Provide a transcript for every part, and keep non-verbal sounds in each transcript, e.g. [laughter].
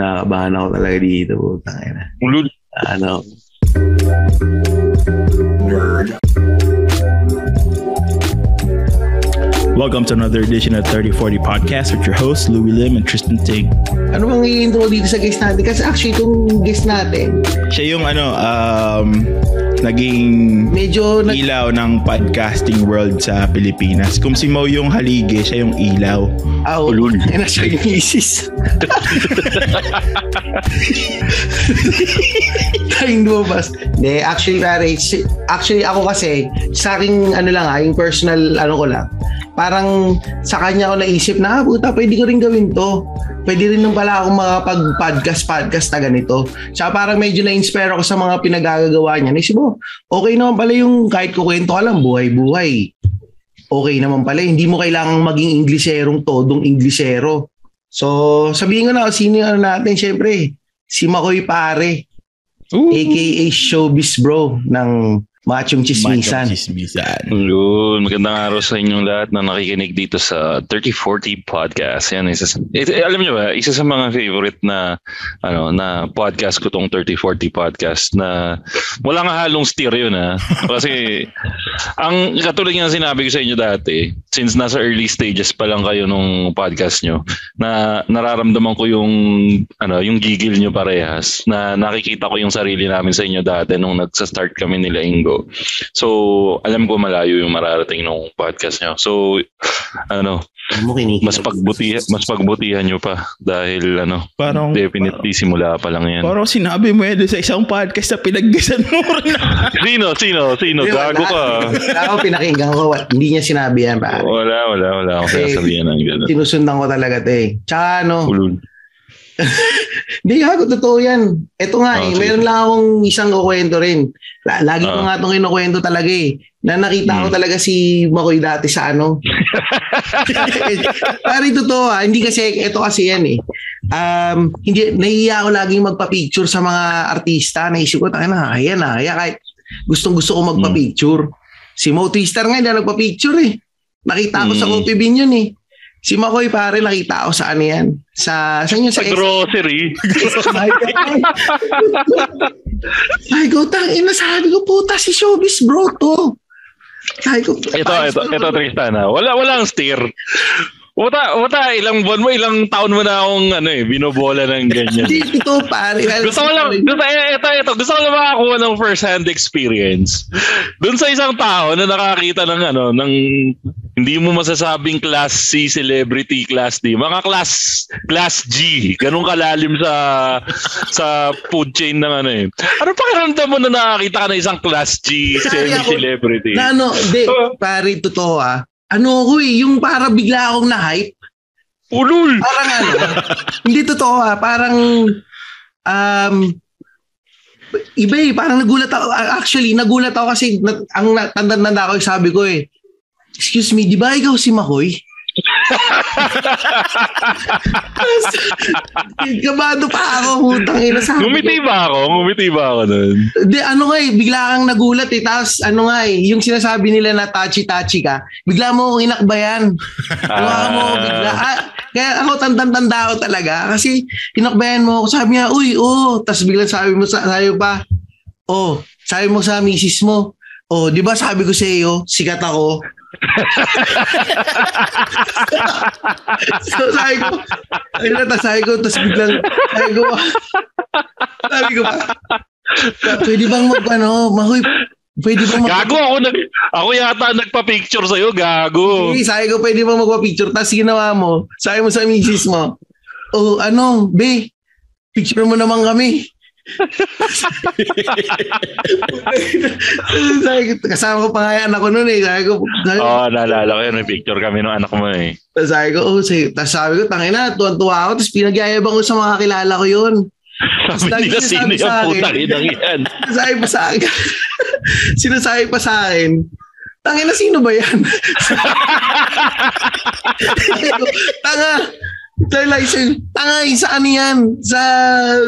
nakabahan ako talaga dito. Putang ina. Ulul. Ano? Welcome to another edition of 3040 Podcast with your hosts, Louis Lim and Tristan Ting. Ano bang i-intro dito sa guest natin? Kasi actually, itong guest natin, Siya yung ano, um, naging medyo nag... ilaw ng podcasting world sa Pilipinas. Kung si Mo yung halige, siya yung ilaw. Ah, Ulul. [laughs] Ay, nasa yung misis. Tayong lumabas. Hindi, actually, pare, actually ako kasi, sa aking, ano lang ah, yung personal, ano ko lang, parang sa kanya ako naisip na, ah, puta, pwede ko rin gawin to. Pwede rin nung pala akong makapag-podcast, podcast na ganito. Tsaka parang medyo na-inspire ako sa mga pinagagagawa niya. Naisip mo, okay naman pala yung kahit kukwento ka lang, buhay-buhay. Okay naman pala. Hindi mo kailangang maging Ingleserong todong Inglesero. So, sabihin ko na, sino yung ano natin, syempre, si Makoy Pare, aka Showbiz Bro ng Machong Chismisan. Machong Chismisan. Magandang araw sa inyong lahat na nakikinig dito sa 3040 Podcast. Yan, isa sa, eh, eh, alam niyo ba, isa sa mga favorite na ano na podcast ko tong 3040 Podcast na wala nga halong steer yun ha. Kasi [laughs] ang katulad nga sinabi ko sa inyo dati, since nasa early stages pa lang kayo nung podcast nyo, na nararamdaman ko yung ano, yung gigil nyo parehas, na nakikita ko yung sarili namin sa inyo dati nung nagsa-start kami nila Ingo. So, alam ko malayo yung mararating nung podcast nyo. So, ano, mas pagbutihan, mas pagbutihan nyo pa dahil ano, Parang, definitely simula pa lang yan. parang sinabi mo yan sa isang podcast na pinaggasan mo rin. [laughs] Sino? Sino? Sino? Gago ka. Wala ako pinakinggan ko. Hindi niya sinabi yan, pare. Wala, wala, wala Eh, sinasabihan ng gano'n. Sinusundan ko talaga to eh. Tsaka ano, Ulul. [laughs] Hindi ako, totoo yan. Ito nga eh, Oh, sige. meron lang akong isang kukwento rin. La- Lagi ko Ah. nga itong kinukwento talaga eh. Na nakita ko Hmm. talaga si Makoy dati sa ano. [laughs] Pare totoo ah, hindi kasi, ito kasi yan eh. Um, hindi, nahihiya ako laging magpa-picture sa mga artista. Naisip ko, tayo na, ayan na, kaya kahit gustong gusto ko magpa-picture. Si Mo Twister nga, hindi na nagpa-picture eh. Nakita ko sa Hmm. Coffee Bean yun eh. Si Makoy pare, nakita ko sa ano yan. Sa, saan yun? Sa Sa, grocery. [laughs] Ay, ko, tang ina, sabi ko, puta, si Showbiz bro to. Sabi ko, Ito, ito, ito, Tristan ha. Wala, walang steer. Wata, wata, ilang buwan mo, ilang taon mo na akong ano eh, binobola ng ganyan. Hindi, ito, pare. gusto ko lang, gusto, eh, ito, ito, gusto ko lang makakuha ng first hand experience. Doon sa isang tao na nakakita ng ano, ng hindi mo masasabing class C celebrity, class D, mga class class G, ganun kalalim sa sa food chain ng ano eh. Ano pakiramdam mo na nakakita ka ng isang class G Sorry, ako- semi-celebrity? Na ano, di, pare, totoo ah. Ano ako eh, yung para bigla akong na-hype. Ulul! Parang ano, [laughs] hindi totoo ah, parang, um, iba eh, parang nagulat ako. Actually, nagulat ako kasi na, ang tanda-tanda ako, sabi ko eh, excuse me, di ba ikaw si Makoy? Kabado pa ako, hutang ina sa Ngumiti ba ako? Ngumiti ba ako nun? Di, ano nga eh, bigla kang nagulat eh. Tapos ano nga eh, yung sinasabi nila na touchy-touchy ka, bigla mo akong inakbayan. [laughs] Bigla mo, bigla. Ah, kaya ako tandang-tanda ako talaga. Kasi inakbayan mo ako. Sabi niya, uy, oh. Tapos bigla sabi mo sa, sabi pa, oh, sabi mo sa misis mo, oh, di ba sabi ko sa iyo, sikat ako. So sabi ko, ayun na, tapos sabi ko, tapos biglang, sabi ko, sabi ko pa, pwede bang mag, ano, mahoy, pwede bang mag, Gago ako nag ako yata nagpa-picture sa gago. Hey, sabi ko, pwede bang magpa-picture? Tapos ginawa mo, sabi mo sa misis mo, oh, ano, be, picture mo naman kami. Kasama ko pa nga yung anak ko noon eh. Sabi ko, sabi oh, naalala ko yun. May picture kami ng anak mo eh. Tapos sabi ko, oh, say, tapos sabi ko, tangina, tuwan-tuwa ako. Tapos pinagyayabang ko sa mga kilala ko yun. Sabi lagi nila sino yung putang inang yan. [laughs] Sinasabi pa sa akin. [laughs] Sinasabi pa sa akin. Tangina, sino ba yan? [laughs] Tanga, license, tangay, sa ano yan? Sa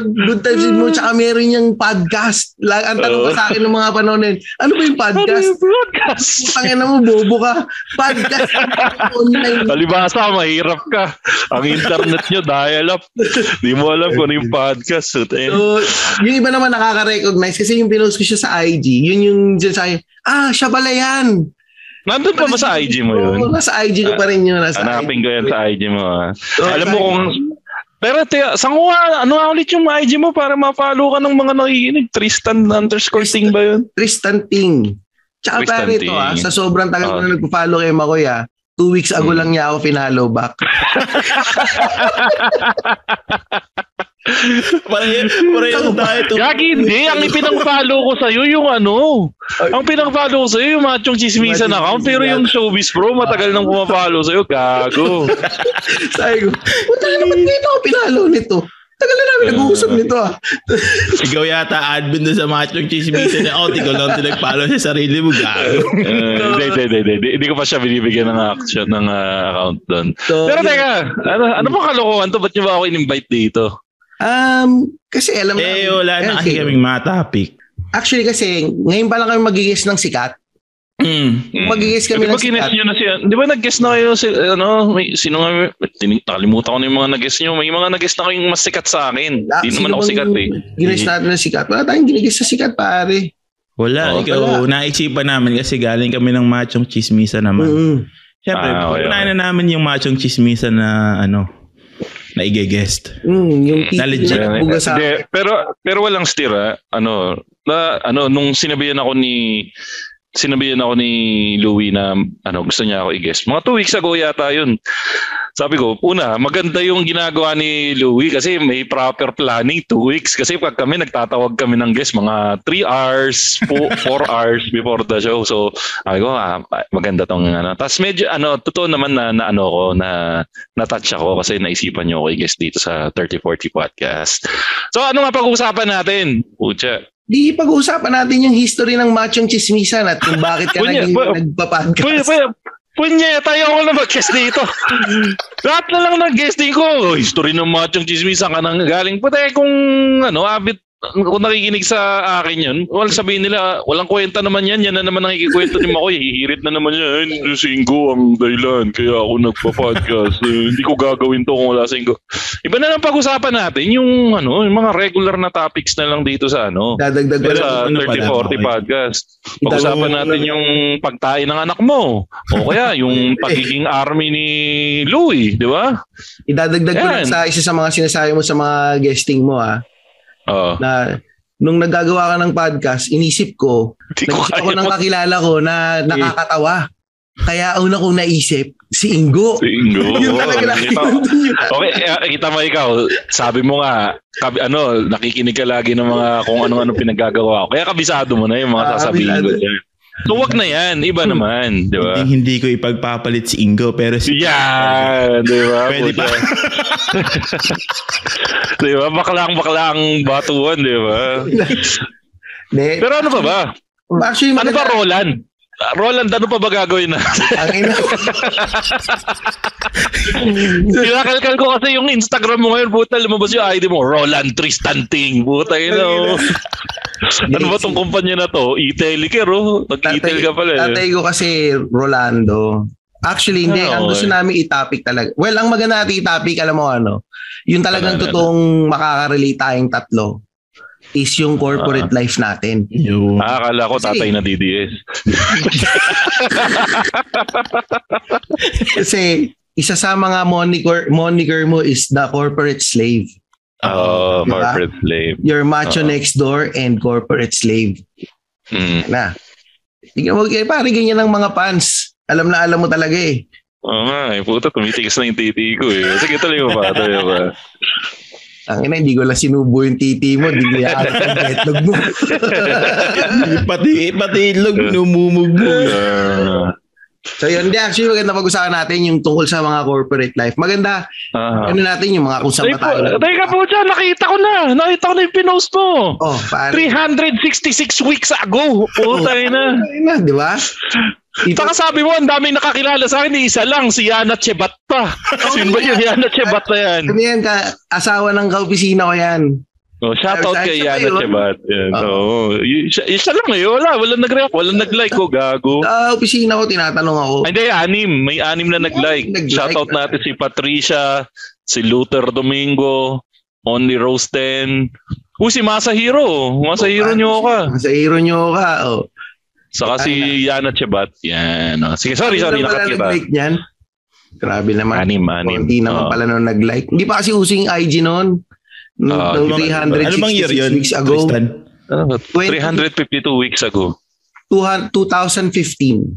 Good Times with Mo, tsaka meron yung podcast. La, ang tanong pa sa akin ng mga yun, ano ba yung Ano podcast? yung podcast? Tangin na mo, bobo ka. Podcast. [laughs] online. Palibasa, mahirap ka. Ang internet nyo, dial-up. Di mo alam kung ano yung podcast. So, yung iba naman nakaka-recognize kasi yung pinost ko siya sa IG, yun yung dyan sa akin, ah, siya pala yan. Nandun pa ba sa IG mo yun? Oo, nasa IG ko pa rin yun. Nasa Hanapin ko yan sa IG mo. ah. So, Alam mo kung... Pero tiya, saan ko nga, ano nga ulit yung IG mo para ma-follow ka ng mga nakikinig? Tristan underscore ting ba yun? Tristan Ting. Tsaka Tristan pare ito ah, sa sobrang tagal ko Ah. na nagpa-follow kay Makoy ah, two weeks ago Hmm. lang niya ako finalo back. [laughs] Pareho, pareho tayo. to. Gagi, hindi. Ang ipinang-follow ko sa'yo yung ano. Ang pinang-follow ko sa'yo yung machong chismisan account. Pero yung showbiz bro, matagal nang pumapollow sa'yo. Gago. [laughs] Sabi ko, puta na ba't ngayon ako pinalo nito? Tagal na namin nag-uusap nito ah. [laughs] Ikaw yata admin doon sa machong chismisan. Oh, ikaw lang tinagpalo sa sarili mo. Gago. Eh, Hindi, hindi, hindi, hindi. Hindi ko pa siya binibigyan ng action ng ah, account doon. So, Pero teka, ano, ano bang kalokohan to? Ba't niyo ba ako in-invite dito? Um, kasi alam eh, namin- wala na kasi kaming matapik. Actually kasi, ngayon pa lang kami magigis ng sikat. Mm. Magigis kami Di ng sikat. nyo na siya? Di ba nag-guess na kayo? Si, ano, may, sino nga? Nakalimutan ko na yung mga nag-guess nyo. May mga nag-guess na kayong mas sikat sa akin. Ah, Di sino naman ako sikat eh. Ginigis natin ng sikat. Wala tayong ginigis sa sikat pare. Wala, Oh, ikaw, wala. naisipan namin kasi galing kami ng machong chismisa naman. Mm-mm. Siyempre, Ah, okay, okay. na namin yung machong chismisa na ano, na i-guest. Mm, yung titi Na legit. na nagbuga sa akin. pero pero walang stira, ano, na ano nung sinabihan ako ni sinabihan ako ni Louie na ano gusto niya ako i-guess. Mga two weeks ago yata yun. Sabi ko, una, maganda yung ginagawa ni Louie kasi may proper planning two weeks. Kasi pag kami nagtatawag kami ng guest, mga 3 hours, 4 [laughs] hours before the show. So, sabi ko, ah, maganda tong ano. Tapos medyo, ano, totoo naman na, na ano ko, na na-touch ako kasi naisipan niyo ako i-guest dito sa 3040 podcast. So, ano nga pag-uusapan natin? Pucha. Di pag-uusapan natin yung history ng machong chismisan at kung bakit ka Punya, naging nagpa-podcast. Punya, punya, punya, tayo ako na mag-guest dito. [laughs] Lahat na lang nag-guesting ko. History ng machong chismisan ka nang galing. Eh, kung ano, abit, kung nakikinig sa akin yun, wala sabihin nila, walang kwenta naman yan. Yan na naman nakikikwento ni Makoy. Hihirit na naman yan. Ay, Singgo ang dahilan. Kaya ako nagpa-podcast. Eh, hindi ko gagawin to kung wala Singgo. Iba na lang pag-usapan natin yung ano, yung mga regular na topics na lang dito sa ano. Dadagdag. Sa ano pala, 3040 okay. podcast. Pag-usapan natin yung pagtayo ng anak mo. O kaya yung [laughs] pagiging army ni Louie, di ba? Idadagdag ko lang sa isa sa mga sinasabi mo sa mga guesting mo ah, Oo. na nung naggagawa ka ng podcast, inisip ko, nag-isip ako ng kakilala ko na nakakatawa. Kaya una kong naisip, si Ingo. Singgo. [laughs] Yun talaga Kita- nakikita yun. Okay, eh, kita mo ikaw, sabi mo nga, kabi, ano, nakikinig ka lagi ng mga kung ano-ano pinaggagawa ko. Kaya kabisado mo na yung mga Ah, sasabihin ko. So wag na yan, iba naman, di ba? Hindi, hindi ko ipagpapalit si Ingo, pero si... Yan, di ba? Pwede pa. [laughs] di ba? Baklang-baklang batuan, di ba? [laughs] Pero ano pa ba? actually, Ano ba Roland? Roland, ano pa ba gagawin na? Ang ina. [laughs] [laughs] Kinakalkal ko kasi yung Instagram mo ngayon, puta, lumabas yung ID mo, Roland Tristan Ting. Puta, yun oh. [laughs] ano ba tong kumpanya na to? E-Telecare, oh. Nag-e-tel ka pala. eh. Tatay ko kasi Rolando. Actually, hindi. Ah, ang gusto okay. namin i-topic talaga. Well, ang maganda natin i-topic, alam mo ano, yung talagang Ano, ano, totoong makaka-relate tayong tatlo is yung corporate life natin. Yung... Ah, akala ko Kasi- tatay na DDS. [laughs] Kasi isa sa mga moniker, moniker mo is the corporate slave. Oh, Diba? corporate slave. Your macho Oo. next door and corporate slave. Hmm. Na. Tingnan mo, eh, pare, ganyan ang mga fans. Alam na alam mo talaga eh. Oo nga, eh. Puta, tumitigas na yung titi ko eh. Sige, tuloy mo pa. Tuloy mo pa. Ang ina, hindi ko lang sinubo yung titi mo, hindi niya alam [laughs] ang betlog mo. pati, pati itlog, [laughs] numumog mo. Ah, so yun, hindi, actually maganda pag-usapan natin yung tungkol sa mga corporate life. Maganda, ah. ano natin yung mga kung saan ba tayo. teka po dyan, nakita ko na. Nakita ko na yung pinost mo. Oh, pare. 366 weeks ago. Puta na. Ay na, di ba? Saka sabi mo, ang daming nakakilala sa akin, isa lang, si Yana Chebat pa. Sino ba yun? Yana Chebat na yan. Ano yan, ka, asawa ng kaopisina ko yan. Oh, shoutout Ay, kay Yana? Chebat. Yan. Oo. Y- Isa, isa lang eh. Wala. Walang nag-react. Walang nag-like ko. Gago. Sa opisina ko, tinatanong ako. Ay, Hindi, anim. May anim na nag-like. Nag-like Shoutout na. natin si Patricia, si Luther Domingo, Only Rose 10. Uy, si Masahiro. Masahiro nyo ka. Sa hero nyo ka. Oh. Saka si Yana Chebat. Yan. oh. Sige, sorry, sorry. Nakakita. nag-like niyan? Grabe naman. Anim, anim. Konti naman Oo. pala nung nag-like. Hindi pa kasi using IG noon. Nung Ah, di ba- 366 Ano bang year yun, weeks ago. Tristan? 20 352 weeks ago. 200 2015.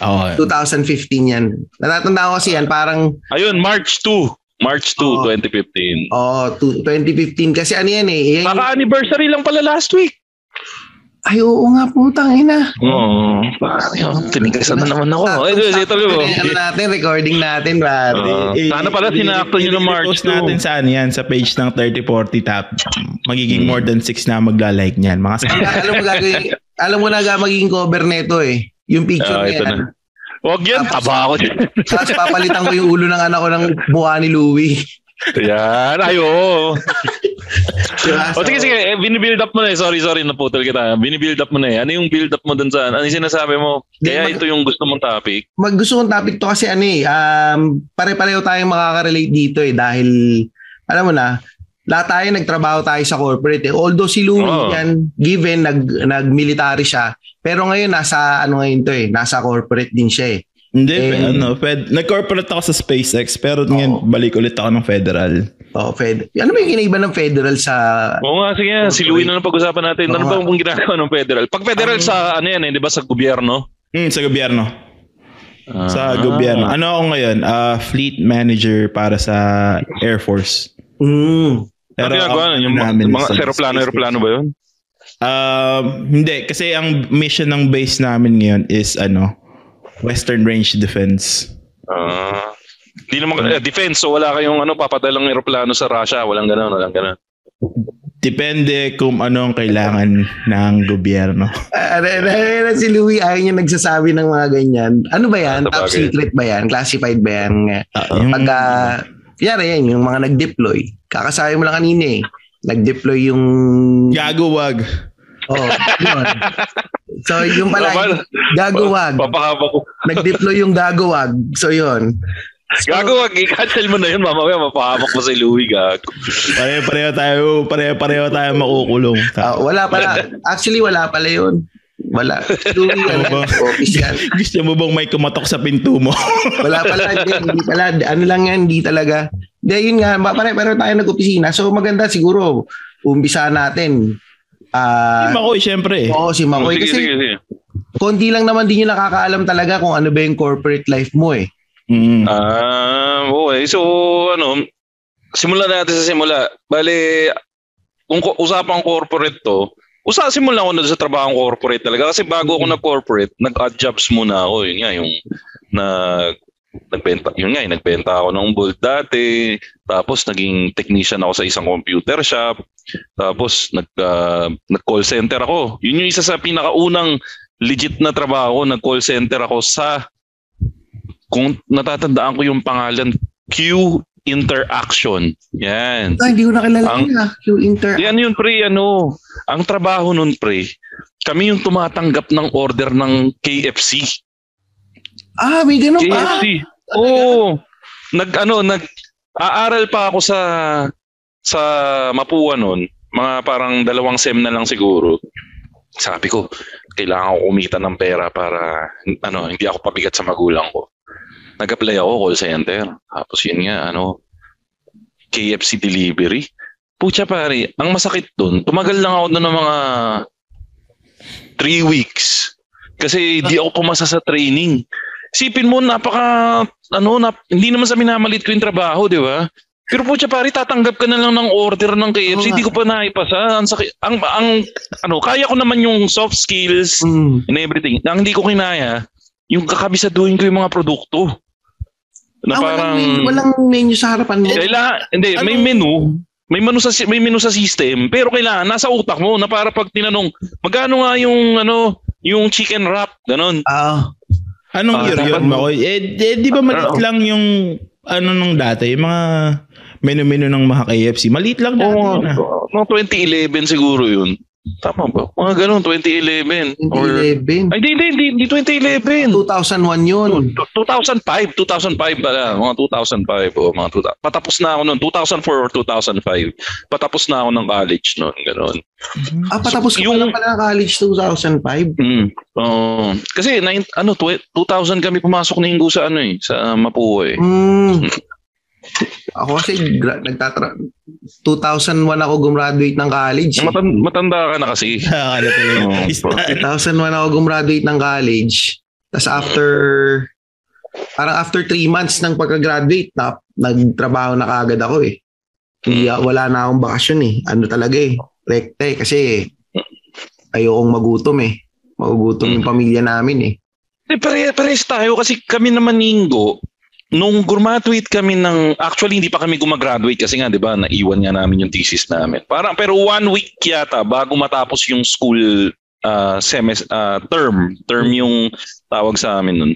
Oo. 2015 yan. Natatanda ko kasi yan, parang Ayun, March 2. March 2, Oo. 2015. oh, tu- 2015 kasi ano yan eh. Yan, Kaka-anniversary lang pala last week. Ay oo nga putang ina. Oo. Yun, tinigasan na naman ako. Ay, ito, ito, ito. Ano natin, recording natin, pare. Oo. Sana pala sinakto nyo ng March I-post natin 2. sa ano yan, sa page ng 3040 tap. Magiging more than 6 na magla-like niyan. Mga [laughs] Alam, alam mo gagawin, alam mo na ga magiging cover nito eh. Yung picture na ito yan. na. Huwag yan, taba ako dyan. Tapos papalitan ko yung ulo ng anak ko ng mukha ni Louie. Yan, ay oo. Diba? O sige, sige, eh, binibuild up mo na eh. Sorry, sorry, naputol kita. Binibuild up mo na eh. Ano yung build up mo dun sa, ano yung sinasabi mo? Kaya mag- ito yung gusto mong topic. Mag gusto kong topic to kasi ano eh, um, pare-pareho tayong makaka-relate dito eh dahil alam mo na, lahat tayo nagtrabaho tayo sa corporate eh. Although si Louie Oo. yan, given nag nag-military siya, pero ngayon nasa ano ngayon to eh, nasa corporate din siya eh. Hindi, Eh, ano, fed, nag-corporate ako sa SpaceX pero ngayon balik ulit ako ng federal. Oh, Fed. Ano ba yung kinaiba ng federal sa Oo nga, sige nga. Si Louie na lang pag-usapan natin. Ano Oo ba ang ginagawa ng federal? Pag federal sa, ano yan eh, di ba sa gobyerno? Hmm, sa gobyerno. Sa Ah. gobyerno. Ano ako ngayon? Ah, fleet manager para sa Air Force. Mm. Ano ginagawa? nun? Yung mga sa aeroplano, aeroplano ba yun? Um, hindi kasi ang mission ng base namin ngayon is ano, Western Range Defense. Ah. Hindi naman, eh, defense, so wala kayong ano, papadalang aeroplano sa Russia. Walang ganun, walang ganun. Depende kung ano ang kailangan ng gobyerno. Ah, ano- ano- ano si Louie ayaw niya nagsasabi ng mga ganyan. Ano ba yan? Top secret ba yan? Classified ba yan? Ah, yung- Pagka, yari yan, yung mga nag-deploy. Kakasabi mo lang kanina eh. Nag-deploy yung... Gago wag. Oh, yun. [laughs] So, yung pala, gagawag. Papahaba ko. Nag-deploy yung gagawag. So, yun. Gago, wag i-cancel mo na yun. Mamaya mapahamak mo si Louie, gago. Pareho-pareho tayo, pareho-pareho tayo makukulong. Ah, wala pala. Actually, wala pala yun. Wala. Louie, ba? office yan. Gusto mo bang may kumatok sa pinto mo? [laughs] Wala pala, hindi, hindi pala. Ano lang yan, hindi talaga. Hindi, yun nga, ma- pare, pero tayo nag-opisina. So maganda siguro, umpisa natin. Ah, Makoy, syempre. eh. oo, si Makoy. sige, Kasi sige, sige. konti lang naman din yung nakakaalam talaga kung ano ba yung corporate life mo eh. Mm. Ah, okay. So, ano, simulan natin sa simula. Bale, kung usapang corporate to, usa simulan ko na sa trabaho corporate talaga kasi bago ako nag-corporate, nag-odd jobs muna ako. Yun nga, yung na nagbenta, yun nga, yung nagbenta ako ng bolt dati, tapos naging technician ako sa isang computer shop, tapos nag, ah, nag-call center ako. Yun yung isa sa pinakaunang legit na trabaho nag-call center ako sa kung natatandaan ko yung pangalan, Q Interaction. Yan. Ah, hindi ko nakilala Ang- yun ah. Yung inter... Yan yun, pre, ano, ang trabaho nun, pre, kami yung tumatanggap ng order ng KFC. Ah, may ganun pa. KFC. Oo. Nag, ano, nag, aaral pa ako sa, sa Mapua nun. Mga parang dalawang sem na lang siguro. Sabi ko, kailangan ko kumita ng pera para, ano, hindi ako pabigat sa magulang ko. Nag-apply ako call center. Tapos yun nga, ano, KFC delivery. Pucha pare, ang masakit dun, tumagal lang ako doon ng mga three weeks. Kasi di ako pumasa sa training. Sipin mo, napaka, ano, nap, hindi naman sa minamalit ko yung trabaho, di ba? Pero po pare, tatanggap ka na lang ng order ng KFC, Oo nga. di ko pa naipasa. Ang, ang, ang, ano, kaya ko naman yung soft skills Hmm. and everything. Ang hindi ko kinaya, yung kakabisaduhin ko yung mga produkto. Na Ah, parang, walang, menu, walang menu sa harapan mo. kailangan, hindi, may Ano? menu, may menu sa may menu sa system, pero kailangan nasa utak mo na para pag tinanong, magkano nga yung ano, yung chicken wrap, ganun. Ah, Anong Ah, year yun, Makoy? Eh, eh, di ba maliit Ano? lang yung ano nung dati, yung mga menu-menu ng mga KFC. Maliit lang dati Oo, yun ah. mga 2011 siguro yun. Tama ba? Mga ganun, 2011. Or, 2011. ay, hindi, hindi, hindi, hindi 2011. 2001 yun. 2005, 2005 pala, mga 2005 o mga 2000. Patapos na ako noon, 2004 or 2005. Patapos na ako ng college noon, gano'n. Ah, patapos ka Yung- pala ng college 2005. Mm. Oo. kasi nine, ano, tw- 2000 kami pumasok na Ingo sa ano eh, sa Mapua eh. Hmm. [laughs] Ako kasi gra- nagtatra 2001 ako gumraduate ng college. eh. Matan- matanda ka na kasi. Nakakala talaga. Oo. Is- 2001 ako gumraduate ng college. Tapos after parang after 3 months ng pagka-graduate na nagtrabaho na kaagad ako eh. Hindi wala na akong bakasyon eh. Ano talaga eh. Rekta eh kasi ayokong magutom eh. Magugutom yung pamilya namin eh. Eh, pare, pares tayo kasi kami naman ni Ingo, nung graduate kami ng, actually hindi pa kami gumagraduate kasi nga, di ba, naiwan nga namin yung thesis namin. Parang, pero one week yata bago matapos yung school uh, semes, ah, term, term yung tawag sa amin nun.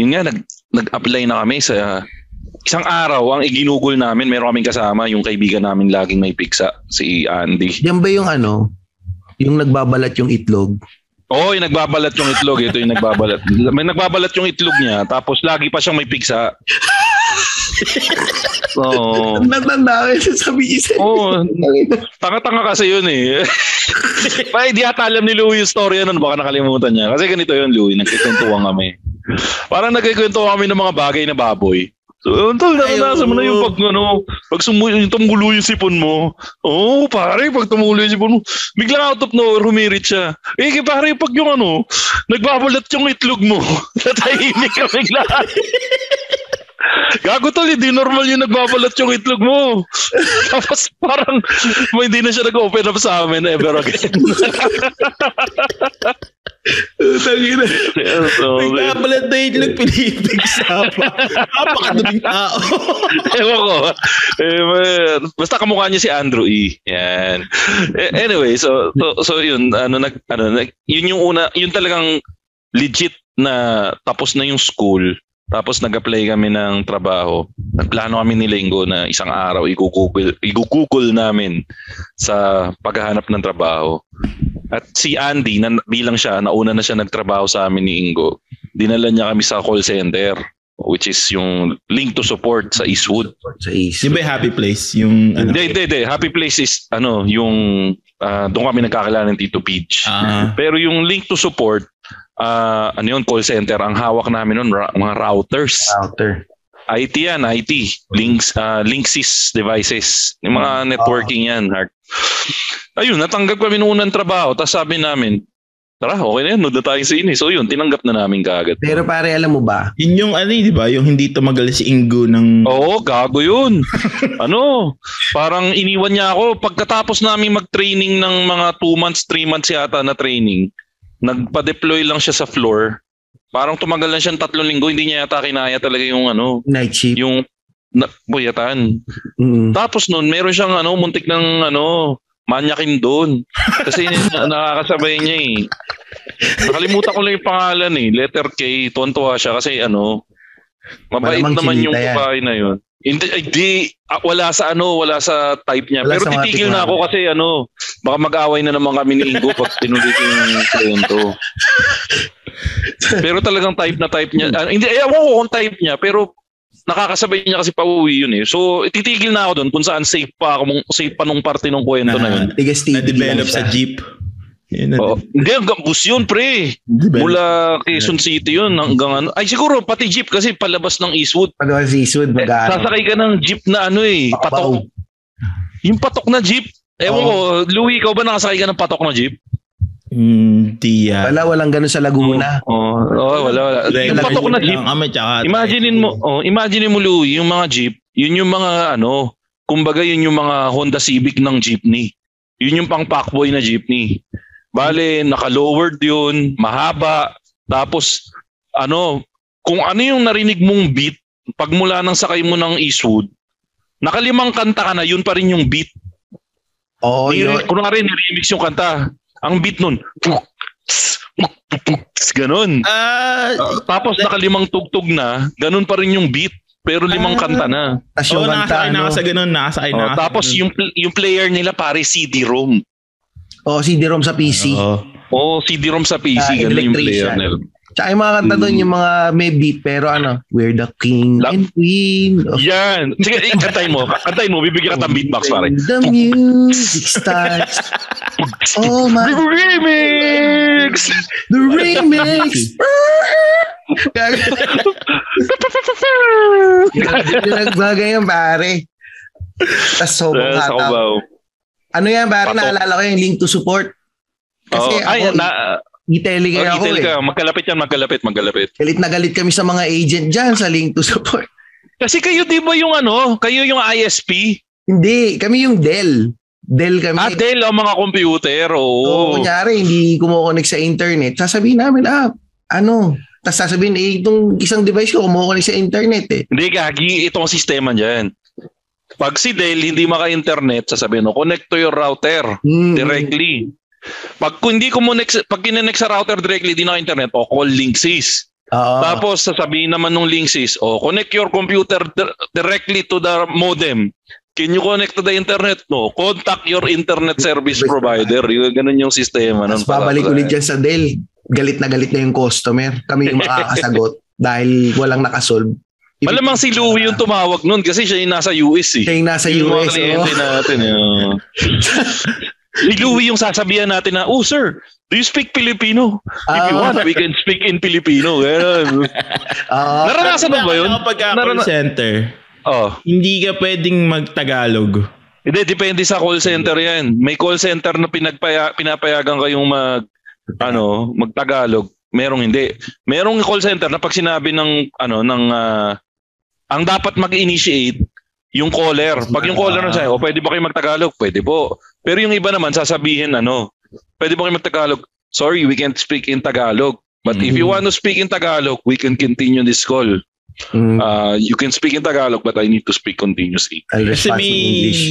Yun nga, nag, nag-apply na kami sa isang araw, ang iginugol namin, meron kaming kasama, yung kaibigan namin laging may piksa, si Andy. Yan ba yung ano? Yung nagbabalat yung itlog? Oo, yung nagbabalat yung itlog. Ito yung nagbabalat. May nagbabalat yung itlog niya, tapos lagi pa siyang may piksa. [laughs] Oo. Natanda ko yung sabi isa. Oo. Tanga-tanga kasi yun eh. [laughs] Pa, di ata alam ni Louie yung story nun. Baka nakalimutan niya. Kasi ganito yun, Louie. Nagkikwentuhan kami. Parang nagkikwentuhan kami ng mga bagay na baboy. So, tol, naranasan mo na yung pag, ano, pag sumu- yung tumulo yung sipon mo. Oo, oh, pare, pag tumulo yung sipon mo, biglang out of nowhere, humirit siya. Eh, pare, pag yung ano, nagbabalat yung itlog mo, [laughs] natahimik ka bigla. Gago tol, hindi normal yung nagbabalat yung itlog mo. [laughs] Tapos parang may hindi na siya nag-open up sa amin ever again. [laughs] Tangina. so, Nagbabalat na itlog Pilipig sa Napakadaming tao. Ewan ko. Eh, man, basta kamukha niya si Andrew E. Yan. Eh, Anyway, so, so so yun ano nag ano nag, yun yung una, yun talagang legit na tapos na yung school. Tapos nag-apply kami ng trabaho. Nagplano kami ni Linggo na isang araw i-google, i-google namin sa paghahanap ng trabaho. At si Andy, na, bilang siya, nauna na siya nagtrabaho sa amin ni Ingo, dinala niya kami sa call center which is yung link to support sa Eastwood. Sa is. Di ba yung happy place? Yung ano? Hindi, hindi, hindi. Happy Place is ano, yung ah, doon kami nagkakilala ng Tito Peach. Ah. Pero yung link to support, ah, ano yun, call center, ang hawak namin nun, ra- mga routers. Router. IT yan, IT. Links, uh, Linksys devices. Yung mga networking yan. Hard. Ayun, natanggap kami noong unang trabaho. Tapos sabi namin, tara, okay na yan, nood na tayo sa ini. So yun, tinanggap na namin kaagad. Pero pare, alam mo ba? Yun yung ano, di ba? Yung hindi tumagal si Ingo ng... Oo, gago yun. [laughs] ano, parang iniwan niya ako. Pagkatapos namin mag-training ng mga 2 months, 3 months yata na training, nagpa-deploy lang siya sa floor. Parang tumagal lang siya ng tatlong linggo, hindi niya yata kinaya talaga yung ano, Night shift. yung na, buyatan. Mm. Tapos noon, meron siyang ano, muntik ng ano, manyakin doon. Kasi na, nakakasabay niya eh. Nakalimutan ko lang yung pangalan eh. Letter K, tuwan-tuwa siya kasi ano, mabait Malamang naman yung babae na yun. Hindi, ay, di, ah, wala sa ano, wala sa type niya. Wala Pero titigil na ako kasi ano, baka mag-away na naman kami ni Ingo pag tinuloy ko yung kwento. pero talagang type na type niya. ah, hindi, ewan ko kung type niya, pero nakakasabay niya kasi pauwi yun eh. So, titigil na ako doon kung saan safe pa ako, safe pa nung parte ng kwento na, yun. Tigas TV Na-develop lang sa jeep. Yun, na- Oo. Hindi, hanggang bus yun, pre. develop. Mula Quezon City yun hanggang ano. Ay, siguro, pati jeep kasi palabas ng Eastwood. Ako si Eastwood, Eh, mag-ano. sasakay ka ng jeep na ano eh, Papaw. patok. Yung patok na jeep. Ewan Oo. ko, Louie, ikaw ba nakasakay ka ng patok na jeep? Hindi yan. Wala, walang ganun sa Laguna. Oo, oh, wala, wala. Yung Regular patok na jeep kami, tsaka- Imaginein mo, oh, imaginein mo Louie, yung mga jeep, yun yung mga ano, kumbaga yun yung mga Honda Civic ng jeepney. Yun yung pang packboy na jeepney. Bale, naka-lowered yun, mahaba, tapos ano, kung ano yung narinig mong beat, pag mula nang sakay mo ng Eastwood, nakalimang kanta ka na, yun pa rin yung beat. Oo, Ni- yun. Kunwari, ni-remix yung kanta. Ang beat nun, Ganon. Ah, Tapos nakalimang tugtog na, ganun pa rin yung beat. Pero limang Ah. kanta na. Tapos Oo, yung kanta, nakasakay na ano, ako sa ganun, nakasakay na Oh, tapos ganun. yung yung player nila pare CD-ROM. Oh, CD-ROM sa PC. Oo. Oh, CD-ROM sa PC, Ah, ganun yung player nila. Tsaka yung mga kanta doon, Mm. yung mga may beat, pero ano, we're the king La- and queen of Yan. Sige, eh, kantayin mo. Kantayin mo. Bibigyan ka ng beatbox, pare. The music starts. Oh [laughs] my, Remix! the remix. [laughs] Nagbagay yan, pare. Tapos sobrang. Cubao. Ano yan, pare? Patok. Naalala ko yung link to support. Kasi Oh, ay, ako, na, i-tele oh, ako eh. ka. Magkalapit yan, magkalapit, magkalapit. Galit na galit kami sa mga agent dyan sa link to support. [laughs] Kasi kayo, di ba yung ano, kayo yung ISP? Hindi, kami yung Dell. Dell kami. Ah, Dell ang mga computer, So, oo. kunyari, hindi kumukonek sa internet, sasabihin namin, ah, ano, tapos sasabihin, eh, itong isang device ko kumukonek sa internet eh. Hindi, gagi, itong sistema dyan. Pag si Dell hindi maka-internet, sasabihin, no, connect to your router Hmm. directly. Pag kung hindi connect, pag kinonect sa router directly, di naka-internet, o call Linksys. Oo. Tapos sasabihin naman nung Linksys, o connect your computer di- directly to the modem. Can you connect to the internet? No. Contact your internet service provider. Yung ganun yung sistema. Tapos babalik pala. ulit dyan sa Dell. Galit na galit na yung customer. Kami yung makakasagot [laughs] dahil walang nakasolve. Ibig- Malamang si Louie yung tumawag nun kasi siya yung nasa US eh. Siya yung nasa Yung mga US. kliyente oh. natin. eh. [laughs] Si Louie yung sasabihan natin na, oh sir, do you speak Filipino? If you Ah. want, we can speak in Filipino. Ganun. [laughs] Oo. Naranasan mo ba yun? Kapag Narana- center, oh. hindi ka pwedeng magtagalog. Hindi, depende sa call center yan. May call center na pinagpaya, pinapayagan kayong mag, ano, magtagalog. Merong hindi. Merong call center na pag sinabi ng, ano, ng, ah, ang dapat mag-initiate, yung caller. Pag yung caller na siya, o pwede ba kayo magtagalog? Pwede po. Pero yung iba naman, sasabihin, ano, pwede ba kayo magtagalog? Sorry, we can't speak in Tagalog. But if you Mhm. want to speak in Tagalog, we can continue this call. Mm, Uh, you can speak in Tagalog, but I need to speak continuously. I'll Kasi may in English.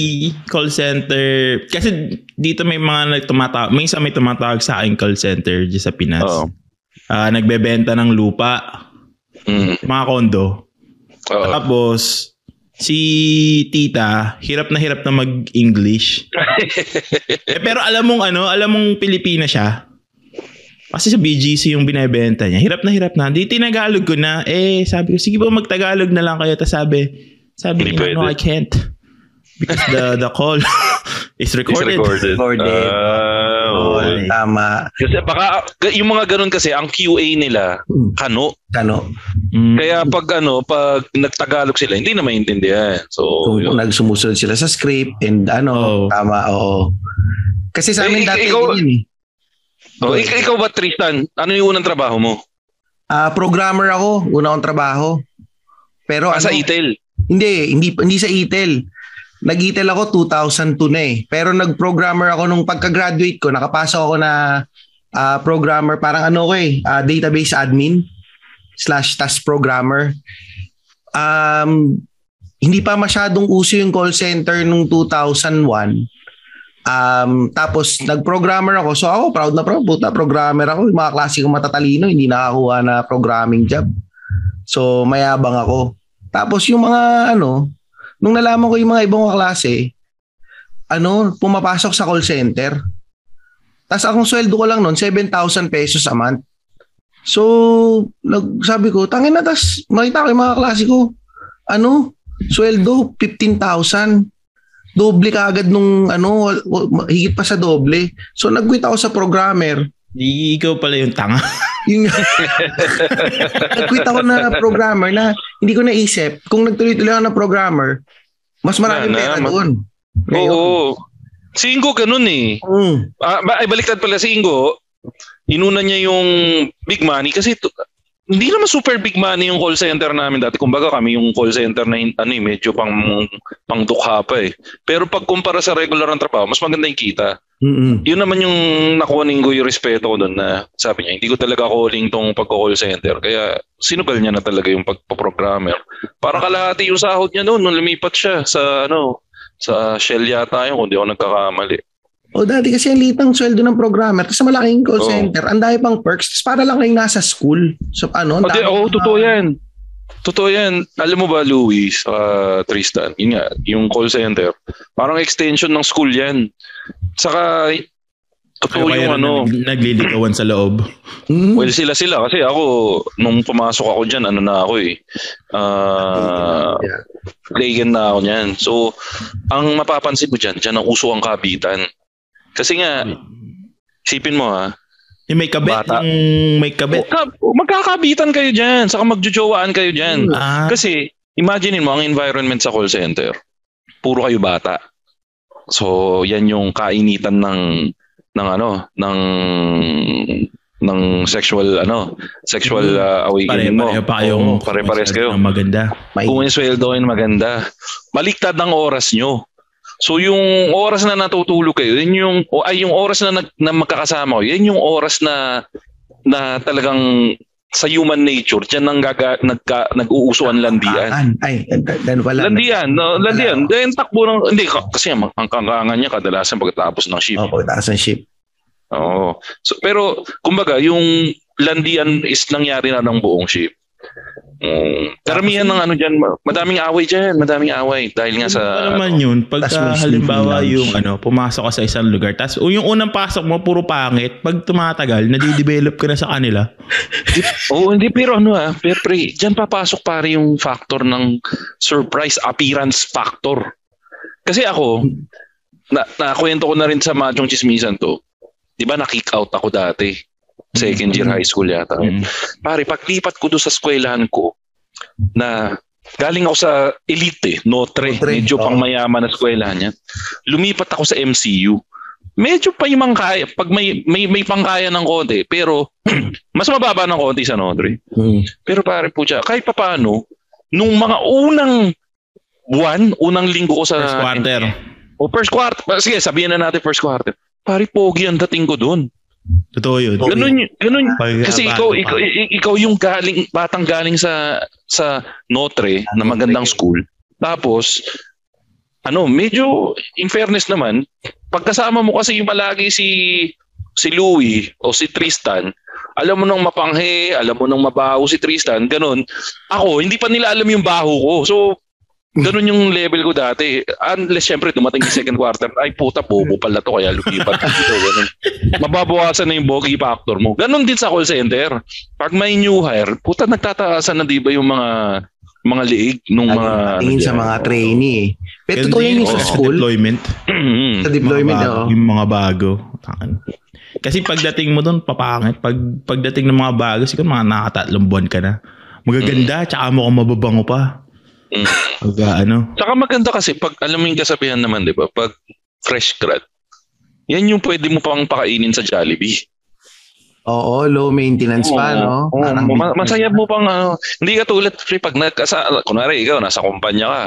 call center, kasi dito may mga nagtumatawag, may isa may tumatawag sa akin call center dyan sa Pinas. Oo. Ah, nagbebenta ng lupa, Mm. mga kondo. Oo. Tapos, si tita, hirap na hirap na mag-English. [laughs] eh, pero alam mong ano, alam mong Pilipina siya. Kasi sa BGC yung binebenta niya. Hirap na hirap na. Di tinagalog ko na. Eh, sabi ko, sige po magtagalog na lang kayo. Tapos sabi, sabi Hindi niya, no. I can't. Because the the call [laughs] is It's recorded. recorded. Recorded. Oo. Okay. Tama. Kasi baka yung mga ganun kasi ang QA nila Mm, kano. Kano. Mm. Kaya pag ano, pag nagtagalog sila, hindi na maintindihan. So, Kung yun. nagsumusunod sila sa script and ano, Oo. tama, oo. Kasi sa amin Eh, dati ikaw- yun eh. Oh, ik- ikaw ba Tristan? Ano yung unang trabaho mo? Ah, programmer ako, una kong trabaho. Pero Ah, sa ano, Itel. hindi, hindi hindi sa Itel. Nag-Itel ako 2002 na eh. Pero nag-programmer ako nung pagka-graduate ko, nakapasok ako na ah, programmer, parang ano ko eh, ah, database admin slash task programmer. Um, hindi pa masyadong uso yung call center nung 2001. Um, tapos nag-programmer ako. So ako proud na proud, puta programmer ako. Yung mga klase kong matatalino, hindi nakakuha na programming job. So mayabang ako. Tapos yung mga ano, nung nalaman ko yung mga ibang klase, ano, pumapasok sa call center. Tapos akong sweldo ko lang noon, 7,000 pesos a month. So, nagsabi ko, tangin na, tas makita ko yung mga klase ko, ano, sweldo, 15,000. Doble ka agad nung, ano, higit pa sa doble. So, nag-quit ako sa programmer. Di ikaw pala yung tanga. [laughs] Yung, nag-quit ako na programmer na hindi ko naisip, kung nagtuloy-tuloy ako na programmer, mas maraming Wala na, pera doon. Oo. Si Ingo ganun eh. mm, Ah, ay, baliktad pala si Ingo. Inuna niya yung big money kasi hindi naman super big money yung call center namin dati. Kumbaga kami yung call center na ano eh, medyo pang pang dukha pa eh. Pero pag kumpara sa regular na trabaho, mas maganda yung kita. mm, Yun naman yung nakuha ni Ingo yung respeto ko doon na sabi niya, hindi ko talaga calling tong pagko-call center. Kaya sinugal niya na talaga yung pagpo-programmer. Para kalahati yung sahod niya noon nung lumipat siya sa ano, sa Shell yata yun kung di ako nagkakamali. O dati kasi ang litang sweldo ng programmer, tapos sa malaking call Oo. center, ang dami pang perks, tapos para lang kayong nasa school. So ano, ang Hindi, dami oo, mga- totoo yan. Totoo yan. Alam mo ba, Louis, uh, Tristan, yun nga, yung call center, parang extension ng school yan. Saka, totoo Kaya yung ano, nag- naglilikawan sa loob. Mm. well, sila sila. Kasi ako, nung pumasok ako dyan, ano na ako eh, uh, Yeah. plagan na ako niyan. So, ang mapapansin mo dyan, dyan ang uso ang kabitan. Kasi nga, isipin mo ha, Yung may kabit, Bata. yung may kabit. Ka- magkakabitan kayo dyan, saka magjujowaan kayo dyan. Ah, Kasi, imagine mo, ang environment sa call center, puro kayo bata. So, yan yung kainitan ng ng ano, ng ng sexual ano, sexual uh, awakening mo. pare-pareho pa kayong Oo, pare-pares kayo. ng maganda. May, Kung yung sweldo maganda. Baliktad ang oras nyo. So yung oras na natutulog kayo, yun yung o ay yung oras na, nag, na magkakasama kayo, yun yung oras na na talagang sa human nature, diyan nang gaga, nagka, nag-uuso ang landian. An, ay, dan pala. Landian, no, landian. Then takbo ng hindi ka- kasi ang ang kangkangan niya kadalasan pagkatapos ng shift. Oh, pagtaas ng ship. Oo. So, pero kumbaga yung landian is nangyari na ng buong ship. Mm. Karamihan ng ano diyan, madaming away diyan, madaming away dahil nga sa Ano naman yun, pagka halimbawa yung ano, pumasok ka sa isang lugar, tapos yung unang pasok mo, puro pangit, pag tumatagal, nadidevelop ka na sa kanila. [laughs] Oo, hindi pero ano ah, pero pre, diyan papasok pare yung factor ng surprise appearance factor. Kasi ako, na nakwento ko na rin sa Machong Chismisan to. 'Di ba na-kick out ako dati? Second year Mm. high school yata. Mm. Pare, paglipat ko doon sa eskwelahan ko na galing ako sa elite, eh, Notre, Notre, medyo oo. pang mayaman na eskwelahan yan. Lumipat ako sa MCU. Medyo pa yung kaya, pag may, may, may pangkaya ng konti, pero [clears throat] mas mababa ng konti sa Notre. Mm. Pero pare po siya, kahit papaano, nung mga unang buwan, unang linggo ko sa... First quarter. O first quarter. Sige, sabihin na natin first quarter. Pare, pogi ang dating ko doon. Totoo yun. Okay. Ganun, ganun, Pag- kasi ikaw, ikaw, ikaw yung galing, batang galing sa sa Notre na magandang school. Tapos, ano, medyo, in fairness naman, pagkasama mo kasi yung palagi si si Louie o si Tristan, alam mo nang mapanghe, alam mo nang mabaho si Tristan, ganun. Ako, hindi pa nila alam yung baho ko. So, ganun yung level ko dati. Unless, syempre, dumating yung second quarter, ay puta, bobo pala to, kaya lumipat [laughs] dito. Ganun. Mababawasan na yung bogey factor mo. Ganun din sa call center. Pag may new hire, puta, nagtataasan na di ba yung mga mga liig nung mga... Tingin sa ano mga trainee eh. Pero totoo yan yung sa Oo. school. Deployment. Sa Mm. deployment, mga bago, Yung mga bago. Kasi pagdating mo doon, papangit. Pag, pagdating ng mga bago, siguro mga nakatatlong buwan ka na. Magaganda, tsaka mo kung mababango pa. Mm. Pag ah, ano. Saka maganda kasi pag alam mo yung kasabihan naman, di ba? Pag fresh grad, yan yung pwede mo pang pakainin sa Jollibee. Oo, low maintenance pa, no? Oo, Parang ma- masaya mo pang ano, hindi ka tulad pre pag nagkasa kunwari ikaw nasa kumpanya ka.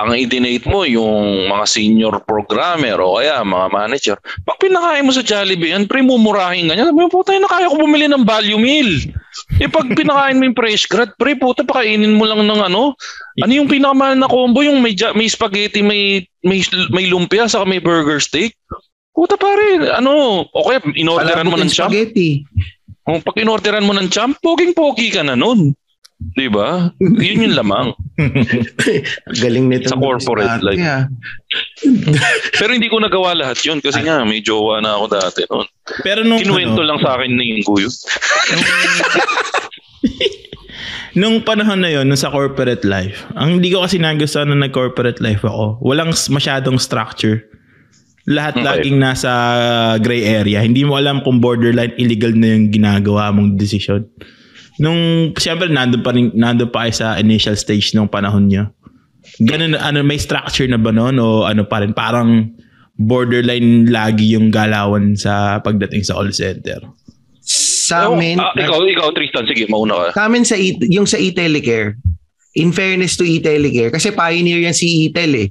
Ang i-donate mo yung mga senior programmer o kaya mga manager. Pag pinakain mo sa Jollibee, yan pre mumurahin ka niya. Sabi mo, puta, na kaya ko bumili ng value meal. Eh pag pinakain mo yung fresh grad, pre, puta, pakainin mo lang ng ano. Ano yung pinakamahal na combo? Yung may, may spaghetti, may, may, may lumpia, saka may burger steak. Puta pare, ano, okay, inorderan mo ng champ. spaghetti. Kung pag inorderan mo ng champ, poging-pogi ka na nun. Di ba? Yun yung lamang. [laughs] Galing nito. Sa corporate life. Yeah. [laughs] Pero hindi ko nagawa lahat yun kasi nga may jowa na ako dati noon. Pero nung, Kinuwento ano, lang sa akin ni Ingo yun. nung panahon na yon nung sa corporate life, ang hindi ko kasi nagustuhan nung nag-corporate life ako, walang masyadong structure. Lahat Okay. laging nasa gray area. Hindi mo alam kung borderline illegal na yung ginagawa mong decision. Nung, siyempre, nandun pa, rin, nandun pa kayo sa initial stage nung panahon nyo. Ganun, ano, may structure na ba noon o ano pa rin? Parang borderline lagi yung galawan sa pagdating sa call center. Sa amin, Ah, ikaw, ikaw Tristan, sige, mauna ka. sa amin sa e- yung sa e-telecare, in fairness to e-telecare, kasi pioneer yan si e-tel eh.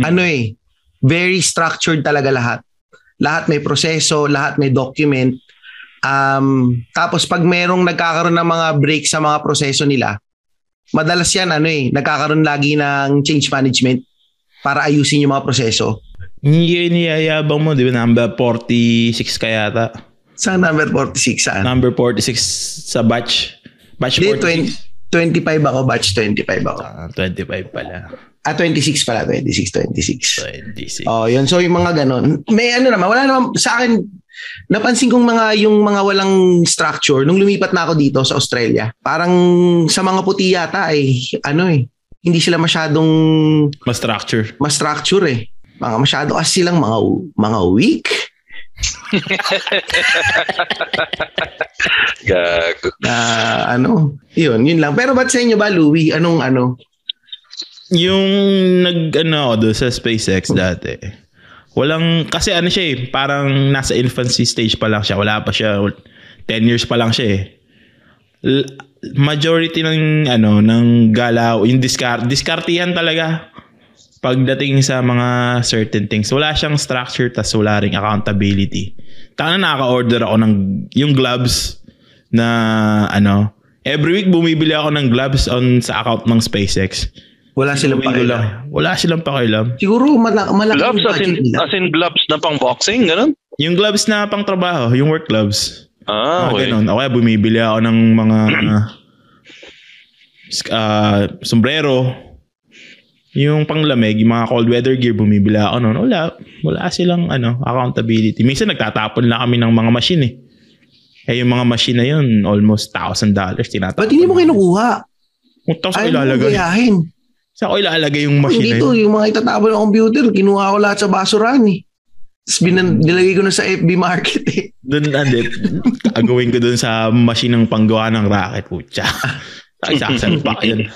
Ano eh, very structured talaga lahat. Lahat may proseso, lahat may document. Um, tapos pag merong nagkakaroon ng mga break sa mga proseso nila, madalas yan ano eh, nagkakaroon lagi ng change management para ayusin yung mga proseso. Hindi yun niyayabang mo, di ba? Number 46 ka yata. Sa number 46 saan? Number 46 sa batch. Batch Hindi, 46. 20, 25 ako, batch 25 ako. Ah, 25 pala. Ah, 26 pala, 26, 26. 26. Oh, yun. So, yung mga ganon. May ano naman, wala naman, sa akin, napansin kong mga, yung mga walang structure, nung lumipat na ako dito sa Australia, parang sa mga puti yata ay, ano eh, hindi sila masyadong Mas structure. ma-structure eh. Mga masyado kasi silang mga, mga weak. [laughs] Gago. Na ano, yun, yun lang. Pero ba't sa inyo ba, Louie? Anong ano? Yung nag ano ako doon sa SpaceX dati. Walang kasi ano siya eh, parang nasa infancy stage pa lang siya. Wala pa siya 10 years pa lang siya eh. Majority ng ano ng galaw, yung discard, diskartihan talaga pagdating sa mga certain things. Wala siyang structure tas wala ring accountability. Tanga nakaka-order ako ng yung gloves na ano, every week bumibili ako ng gloves on sa account ng SpaceX. Wala silang pakialam. Wala silang pakialam. Siguro mala- malaki Gloves as in, nila. as in gloves na pang boxing, ganun? Yung gloves na pang trabaho, yung work gloves. Ah, Ah, okay. ganun. O kaya bumibili ako ng mga [clears throat] uh, sombrero. Yung panglamig, yung mga cold weather gear, bumibili ako noon. Wala. Wala silang ano, accountability. Minsan nagtatapon lang kami ng mga machine eh. Eh yung mga machine na yun, almost $1,000 tinatapon. Ba't hindi mo kinukuha? Kung tapos ko Ayaw mo ilalagay. gayahin. Saan ko ilalagay yung machine na Dito, yun? yung mga itatapon ng computer, kinuha ko lahat sa basurahan eh. Tapos binan- nilagay ko na sa FB market eh. Doon, andit. Agawin ko doon sa machine ng panggawa ng racket. Putya. [laughs] Ay, sasalpak yun.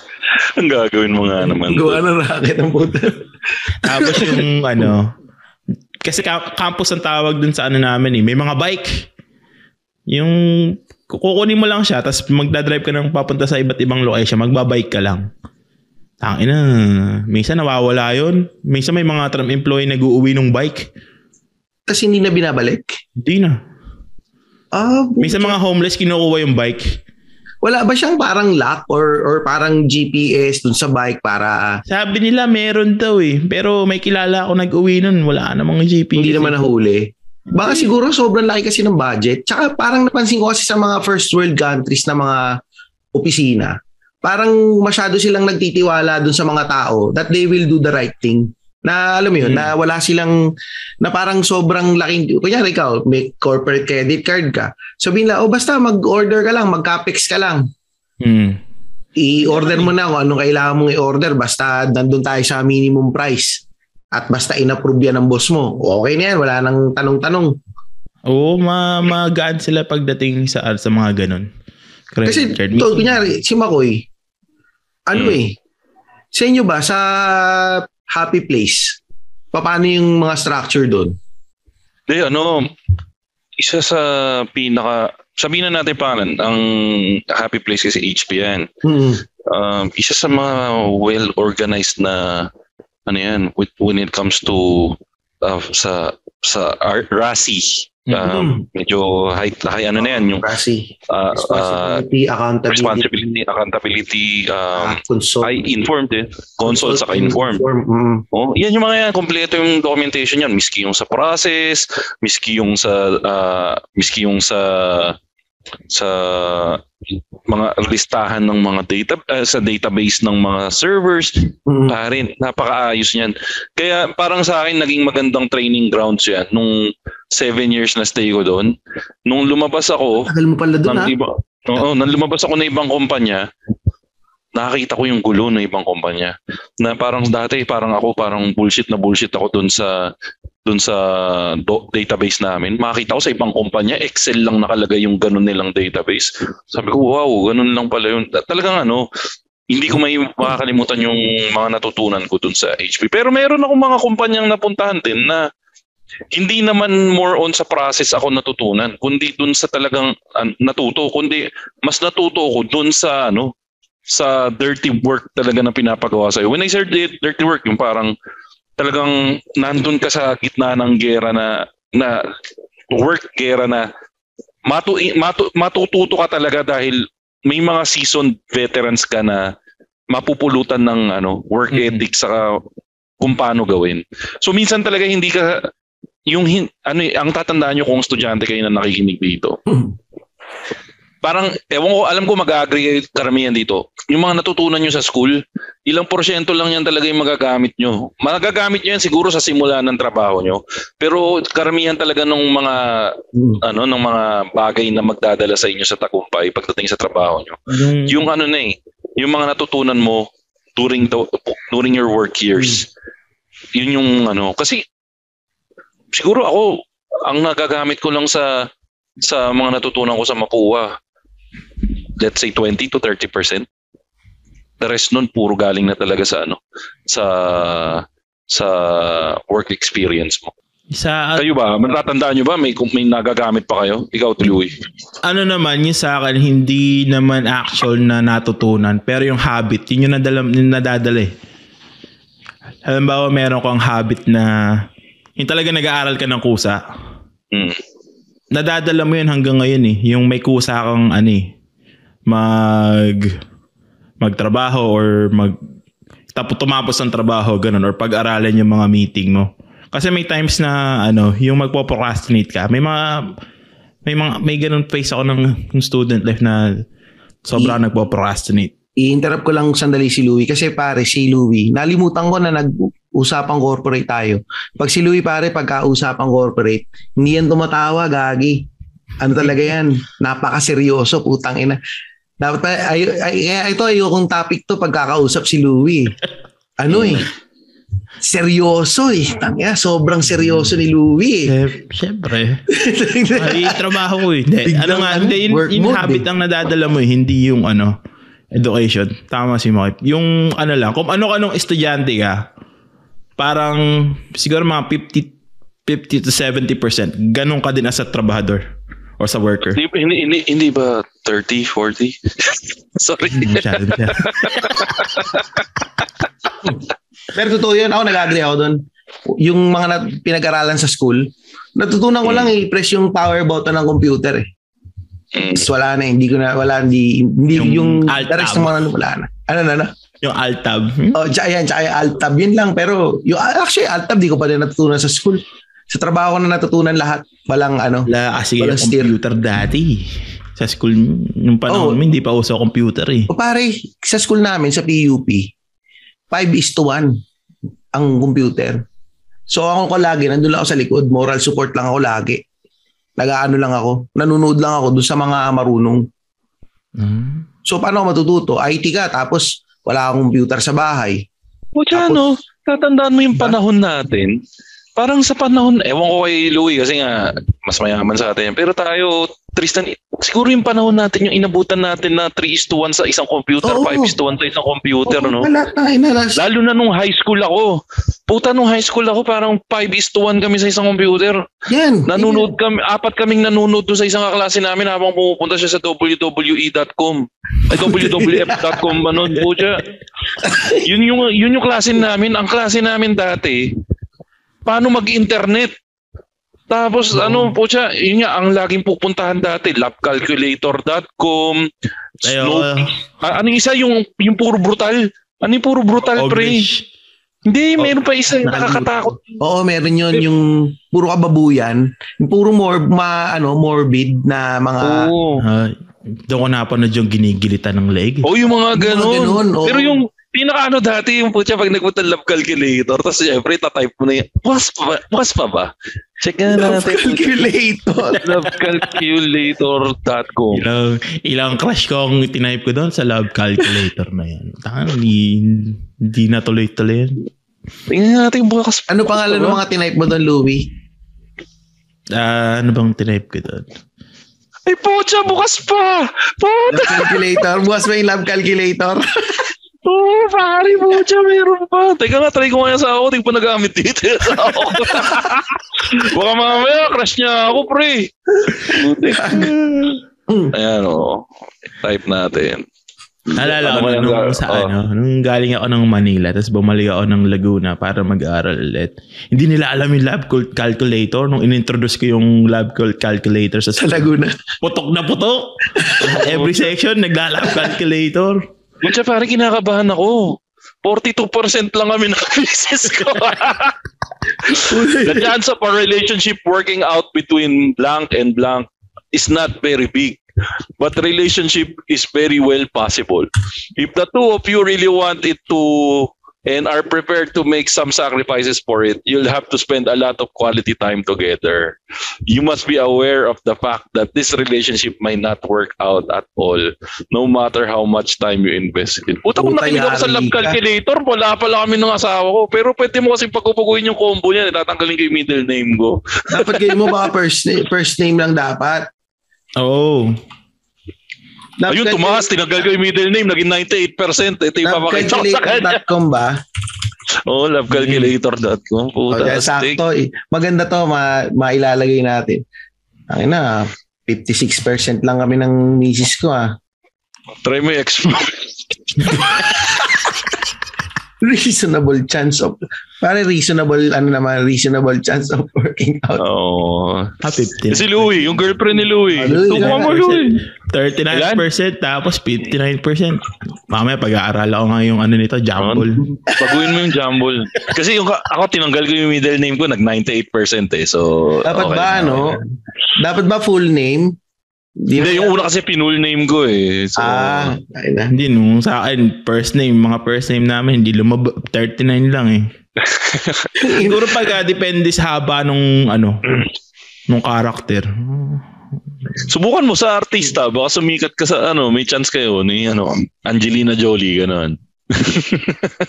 Ang gagawin mo nga naman. Gawa ng racket ng puta. Tapos yung [laughs] ano, kasi ka- campus ang tawag dun sa ano namin eh. May mga bike. Yung kukunin mo lang siya tapos magdadrive ka ng papunta sa iba't ibang location, magbabike ka lang. Tangina, minsan nawawala yun. Minsan may mga tram employee nag-uuwi ng bike. Tapos hindi na binabalik. Hindi na. Ah, Minsan mga homeless kinukuha yung bike. wala ba siyang parang lock or or parang GPS dun sa bike para Sabi nila meron daw eh. Pero may kilala ako nag-uwi nun. Wala namang GPS. hindi naman eh. nahuli? Baka siguro sobrang laki kasi ng budget. Tsaka parang napansin ko kasi sa mga first world countries na mga opisina, parang masyado silang nagtitiwala dun sa mga tao that they will do the right thing. Na alam mo yun, Hmm. na wala silang, na parang sobrang laking, kunyari ikaw, may corporate credit card ka. Sabihin lang, oh basta mag-order ka lang, mag-capex ka lang. Hmm. i-order mo na kung anong kailangan mong i-order basta nandun tayo sa minimum price at basta in-approve yan ng boss mo. Okay na yan, wala nang tanong-tanong. Oo, ma magaan sila pagdating sa sa mga ganun. Credit Kasi, card. kunyari, si Makoy, ano Hmm. eh, sa inyo ba, sa happy place, paano yung mga structure doon? Di, ano, isa sa pinaka, sabihin na natin pangalan, ang happy place kasi HP yan. Hmm. Um, isa sa mga well-organized na, ano yan, with, when it comes to, uh, sa, sa R- RASI, um, medyo high, high ano na yan, yung Kasi, uh, uh, responsibility, accountability, responsibility, accountability, um, ah, consult, high informed eh. Consult sa informed. Mm. Oh, yan yung mga yan, kompleto yung documentation yan, miski yung sa process, miski yung sa ah, miski yung sa sa mga listahan ng mga data ah, sa database ng mga servers, Mm. parin, napakaayos niyan. Kaya parang sa akin naging magandang training grounds yan nung seven years na stay ko doon. Nung lumabas ako, Tagal mo pala doon ng ha? iba, oo, nang lumabas ako ng ibang kumpanya, nakakita ko yung gulo ng ibang kumpanya. Na parang dati, parang ako, parang bullshit na bullshit ako dun sa dun sa do- database namin. Makita ko sa ibang kumpanya, Excel lang nakalagay yung ganun nilang database. Sabi ko, wow, ganun lang pala yun. Ta- Talagang ano, hindi ko may makakalimutan yung mga natutunan ko dun sa HP. Pero meron akong mga kumpanyang napuntahan din na hindi naman more on sa process ako natutunan, kundi dun sa talagang an- natuto, kundi mas natuto ko dun sa ano, sa dirty work talaga na pinapagawa sa'yo. When I dirty, dirty work, yung parang talagang nandun ka sa gitna ng gera na na work gera na matu, matu, matututo ka talaga dahil may mga seasoned veterans ka na mapupulutan ng ano work Mhm. ethic saka kung paano gawin. So minsan talaga hindi ka yung hin, ano ang tatandaan nyo kung estudyante kayo na nakikinig dito. Parang, ewan ko, alam ko mag-agree karamihan dito. Yung mga natutunan nyo sa school, ilang porsyento lang yan talaga yung magagamit nyo. Magagamit nyo yan siguro sa simula ng trabaho nyo. Pero karamihan talaga ng mga Mm. ano ng mga bagay na magdadala sa inyo sa tagumpay pagdating sa trabaho nyo. Yung, Yung ano na eh, yung mga natutunan mo during the, during your work years. Yun yung ano, kasi siguro ako ang nagagamit ko lang sa sa mga natutunan ko sa Mapua, let's say 20 to 30%. The rest nun puro galing na talaga sa ano, sa sa work experience mo. sa Kayo ba, matatandaan nyo ba may may nagagamit pa kayo? Ikaw Tuloy. ano naman, yung sa akin, hindi naman actual na natutunan. Pero yung habit, yun yung, nadala, yung nadadala eh. Halimbawa, meron kang habit na yung talaga nag-aaral ka ng kusa. Mm. Nadadala mo yun hanggang ngayon eh. Yung may kusa kang ano eh, mag magtrabaho or mag tapos tumapos ng trabaho ganun or pag-aralan yung mga meeting mo. Kasi may times na ano, yung magpo-procrastinate ka. May mga may mga may ganun face ako ng, ng student life na sobrang nagpo-procrastinate. I-interrupt ko lang sandali si Louie kasi pare si Louie, nalimutan ko na nag-usapang corporate tayo. Pag si Louie pare, pagka-usapang corporate, hindi yan tumatawa, gagi. Ano talaga yan? [laughs] Napaka-seryoso, putang ina. Dapat, ay, ay, ay, ito ayokong topic to pagkakausap si Louie. Ano eh? Seryoso eh. Tangya, sobrang seryoso ni Louie eh. Eh, syempre. [laughs] Ay, trabaho ko eh. Hindi, ano nga, ano, hindi, yung, work yung mode habit eh. ang nadadala mo eh, hindi yung ano, education. Tama si Mike. Yung ano lang, kung ano-anong estudyante ka, parang siguro mga 50, 50 to 70%, ganun ka din as a trabahador or sa worker. Hindi, hindi, hindi, hindi ba 30, 40? [laughs] Sorry. Masyado, masyado. [laughs] Pero totoo yun, ako nag-agree ako doon. Yung mga nat- pinag-aralan sa school, natutunan ko lang i-press yung power button ng computer eh. Mm. Tapos wala na, hindi ko na, wala, hindi, hindi Yung yung, alt the rest tab. ng mga ano, wala na. Ano na na? yung alt tab. Hmm? Oh, tsaka yan, tsaka yung alt tab, yun lang. Pero, yung, actually, alt tab, di ko pa din natutunan sa school. Sa trabaho ko na natutunan lahat. Walang ano. Wala kasi yung Walang steer. computer dati. Sa school, nung panahon Oh. mo, hindi pa uso computer eh. O pare, sa school namin, sa PUP, 5 is to 1 ang computer. So ako ko lagi, nandun lang ako sa likod, moral support lang ako lagi. Nag-ano lang ako, nanonood lang ako doon sa mga marunong. Hmm. So paano ako matututo? IT ka, tapos wala akong computer sa bahay. O ano, tatandaan mo yung Diba? panahon natin. Parang sa panahon, ewan ko kay Louie kasi nga mas mayaman sa atin. Pero tayo, Tristan, siguro yung panahon natin, yung inabutan natin na 3 is to 1 sa isang computer, Oo. 5 is to 1 sa isang computer, Oo, no? Wala tayo na nas- Lalo na nung high school ako. Puta, nung high school ako, parang 5 is to 1 kami sa isang computer. Yan. Nanonood kami, apat kaming nanonood doon sa isang kaklase namin habang pumupunta siya sa wwe.com. Ay, wwf.com, ano, po siya. Yun yung, yun yung klase namin. Ang klase namin dati, paano mag-internet? Tapos ano po siya, yun nga, ang laging pupuntahan dati, labcalculator.com, Ayo, Snow, Ah, ano yung isa, yung, yung puro brutal? Ano yung puro brutal, pre? Hindi, Oh, meron pa isa, nakalimutan nakakatakot. Oo, meron yun yung puro kababuyan, yung puro more ma, ano, morbid na mga Oo. Ah, doon ko napanood yung ginigilitan ng leg. Oh, yung mga Yung mga ganun. ganun, oo. Pero yung pinaka ano dati yung putya pag nagpunta ng love calculator tapos syempre tatype mo na yun. Bukas pa ba? Bukas pa ba? Check na love natin. calculator. [laughs] Lovecalculator.com Ilang, ilang crush ko ang tinype ko doon sa love calculator na yan. [laughs] Tangan, hindi, hindi natuloy-tuloy yan. Tingnan natin bukas. ano pangalan ng mga tinype mo doon, Louie? Ah, ano bang tinype ko doon? Ay putya, bukas pa! Puta! Love calculator. Bukas ba yung love calculator? [laughs] Oh, pare, putya, meron pa. Teka nga, try ko nga sa ako. Hindi ko pa nagamit dito sa ako. [laughs] Baka mamaya, crush niya ako, pre. [laughs] Ayan, o. Type natin. Naalala ko Ano nung, yung- sa oh. ano, nung galing ako ng Manila tapos bumalik ako ng Laguna para mag-aaral ulit. Hindi nila alam yung lab cal- calculator nung inintroduce ko yung lab cal- calculator sa Sa Laguna. [laughs] putok na putok. Every section nagla-lab calculator. Putya, pare, kinakabahan ako. 42% lang kami ng [laughs] business ko. the chance of a relationship working out between blank and blank is not very big. But relationship is very well possible. If the two of you really want it to and are prepared to make some sacrifices for it, you'll have to spend a lot of quality time together. You must be aware of the fact that this relationship might not work out at all, no matter how much time you invest in it. Puta, kung Puta, nakinig ako sa love calculator, wala pala kami ng asawa ko. Pero pwede mo kasi pagpupuguin yung combo niya, tatanggalin ko yung middle name ko. Dapat kayo mo baka first, first name lang dapat. Oo. Dapat Ayun, tumaas, tinanggal ko yung middle name, naging 98%. Ito yung papakita ko sa kanya. Calculator.com ba? Oo, oh, lovecalculator.com. Puta, astig. sakto. eh. Maganda to, ma mailalagay natin. Ang na, 56% lang kami ng misis ko ah. Try mo ex [laughs] Reasonable chance of, pare reasonable, ano naman, reasonable chance of working out. Oo. 50. Si Louie, yung girlfriend ni Louie. Ah, Tuwa mo, 39%. Louie. 39% tapos 59%. Mamaya pag-aaral ako nga yung ano nito, jumble. Baguhin mo yung jumble. Kasi yung ako tinanggal ko yung middle name ko, nag 98% eh. So, Dapat okay ba, ano? Dapat ba full name? Di Hindi, yung una kasi pinull name ko eh. So, Ah, ay na. Hindi, nung sa akin, first name, mga first name namin, hindi lumab 39 lang eh. [laughs] Siguro pag ah, depende sa haba nung ano, [clears throat] nung character. subukan mo sa artista, baka sumikat ka sa ano, may chance kayo ni ano, Angelina Jolie, gano'n.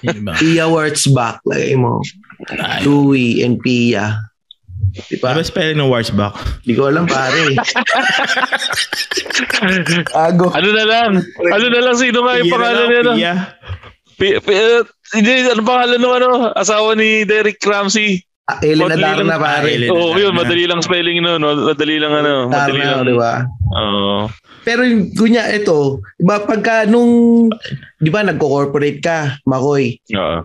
Yun [laughs] ba? Pia Wurtzbach, lagay mo. Louie and Pia. Di ano ba? ba spelling ng Warsback? Di ko alam pare. Ago. Ano na lang? Ano na lang? Sino nga yung pangalan niya? no? Pia. P- P- uh, hindi, ano pangalan ng ano? Asawa ni Derek Ramsey. Ah, Elena Madali lang- Darna pare. Ah. Oo, oh, yun. Madali lang spelling nun. no? Madali lang ano. Madali Darna, lang. di ba? Oo. Pero yung kunya ito, iba pagka nung, di ba nagko-corporate ka, Makoy, Oo.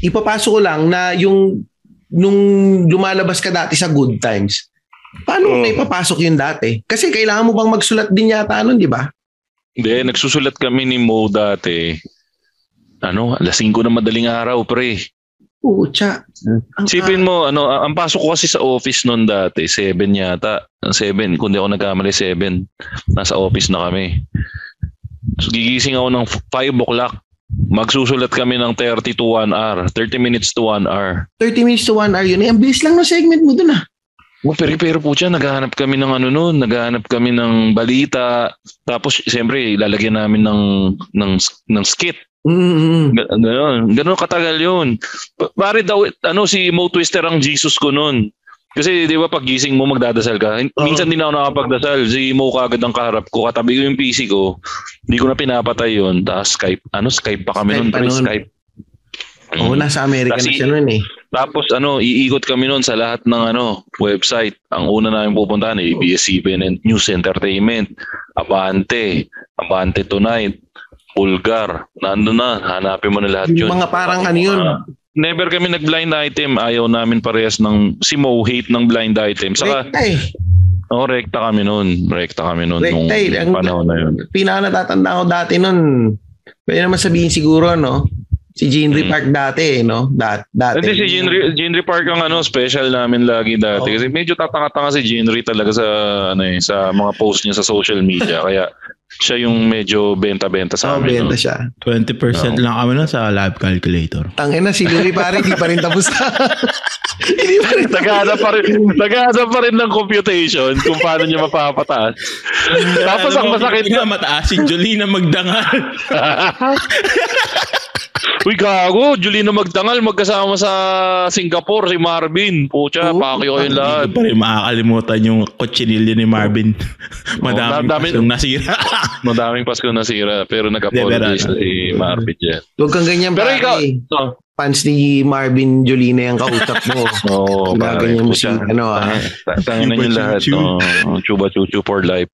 ipapasok ko lang na yung nung lumalabas ka dati sa good times, paano mo Oo. na ipapasok yung dati? Kasi kailangan mo bang magsulat din yata nun, di ba? Hindi, nagsusulat kami ni Mo dati. Ano, alas 5 na madaling araw, pre. Pucha. Ang Sipin mo, ano, ang pasok ko kasi sa office noon dati, 7 yata. 7, kung di ako nagkamali, 7. Nasa office na kami. So, gigising ako ng 5 o'clock. Magsusulat kami ng 30 to 1 hour. 30 minutes to 1 hour. 30 minutes to 1 hour yun. Eh, ang bilis lang ng segment mo dun ah. Oh, pero pero po siya, naghahanap kami ng ano noon, naghahanap kami ng balita. Tapos siyempre ilalagyan namin ng ng ng skit. Mm-hmm. Ga- Ganon, ganon katagal 'yun. Pa- Pare daw ano si Mo Twister ang Jesus ko noon. Kasi di ba pag gising mo magdadasal ka. Minsan din ako nakapagdasal. Si Mo kagad ang kaharap ko. Katabi ko yung PC ko. Hindi ko na pinapatay yun. Tapos Skype. Ano Skype pa kami Skype noon. nun. Skype. Oo, Mm. nasa Amerika na Kasi- siya nun eh. Tapos ano, iikot kami noon sa lahat ng ano, website. Ang una namin pupuntahan ay ABS-CBN News Entertainment, Abante, Abante Tonight, Bulgar. Nandun na, hanapin mo na lahat yun. Yung mga parang ano yun. Never kami nag-blind item. Ayaw namin parehas ng, si Mo hate ng blind item. Saka, Rekta eh. oh, rekta kami noon. Rekta kami noon nung Rekta eh. Ang panahon na yun. pinaka ko dati nun, pwede naman sabihin siguro, no? Si Jean Mm. Park dati, eh, no? Dat, dati. Hindi si Jinri, Jinri Park ang ano, special namin lagi dati. Oo. Kasi medyo tatanga-tanga si Jinri talaga sa, ano eh, sa mga post niya sa social media. Kaya siya yung medyo benta-benta sa Oh, amin. benta no? siya. 20% No. lang kami nun sa live calculator. Tangin na si Louie pare, hindi pa rin tapos na. [laughs] hindi pa rin tapos. Naghahanap pa rin, naghahanap pa rin ng computation kung paano niya mapapataas. Tapos ang masakit na [laughs] mataas si Jolina magdangal. [laughs] Uy, gago. Julino Magdangal magkasama sa Singapore, si Marvin. Pucha, Oo. pakyo kayong lahat. Hindi pa rin makakalimutan yung kutsinilyo ni Marvin. [laughs] Madami dami- pa siyang nasira. [laughs] Madaming Pasko nasira, pero nag-apologize na si Marvin dyan. Huwag kang ganyan Pero ikaw, oh, Fans ni Marvin Jolina yung kausap mo. [laughs] Oo, pare. Ginaganyan mo Pucha, si- ano, ah. tang- Tangin na yung lahat. Oh, chuba chuchu for life.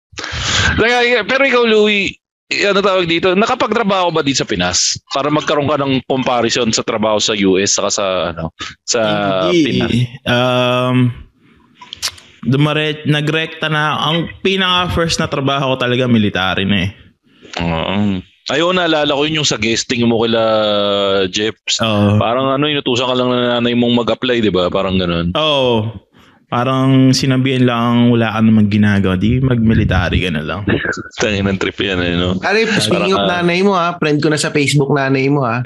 Teka, pero ikaw, Louie, ano tawag dito? Nakapagtrabaho ba dito sa Pinas? Para magkaroon ka ng comparison sa trabaho sa US saka sa ano sa Pinas. Hindi. Um, dumare, nagrekta na. Ang pinaka first na trabaho ko talaga military na eh. Oo. Ayaw, naalala ko yun yung sa guesting mo kila Jeps. Oo. Parang ano, inutusan ka lang ng nanay mong mag-apply, di ba? Parang ganun. Oo. Parang sinabihan lang wala ka namang ginagawa. Di mag-military ka na lang. [laughs] Tangin ng trip yan, eh, no? Ari, speaking of ah, nanay mo ha, friend ko na sa Facebook nanay mo ha.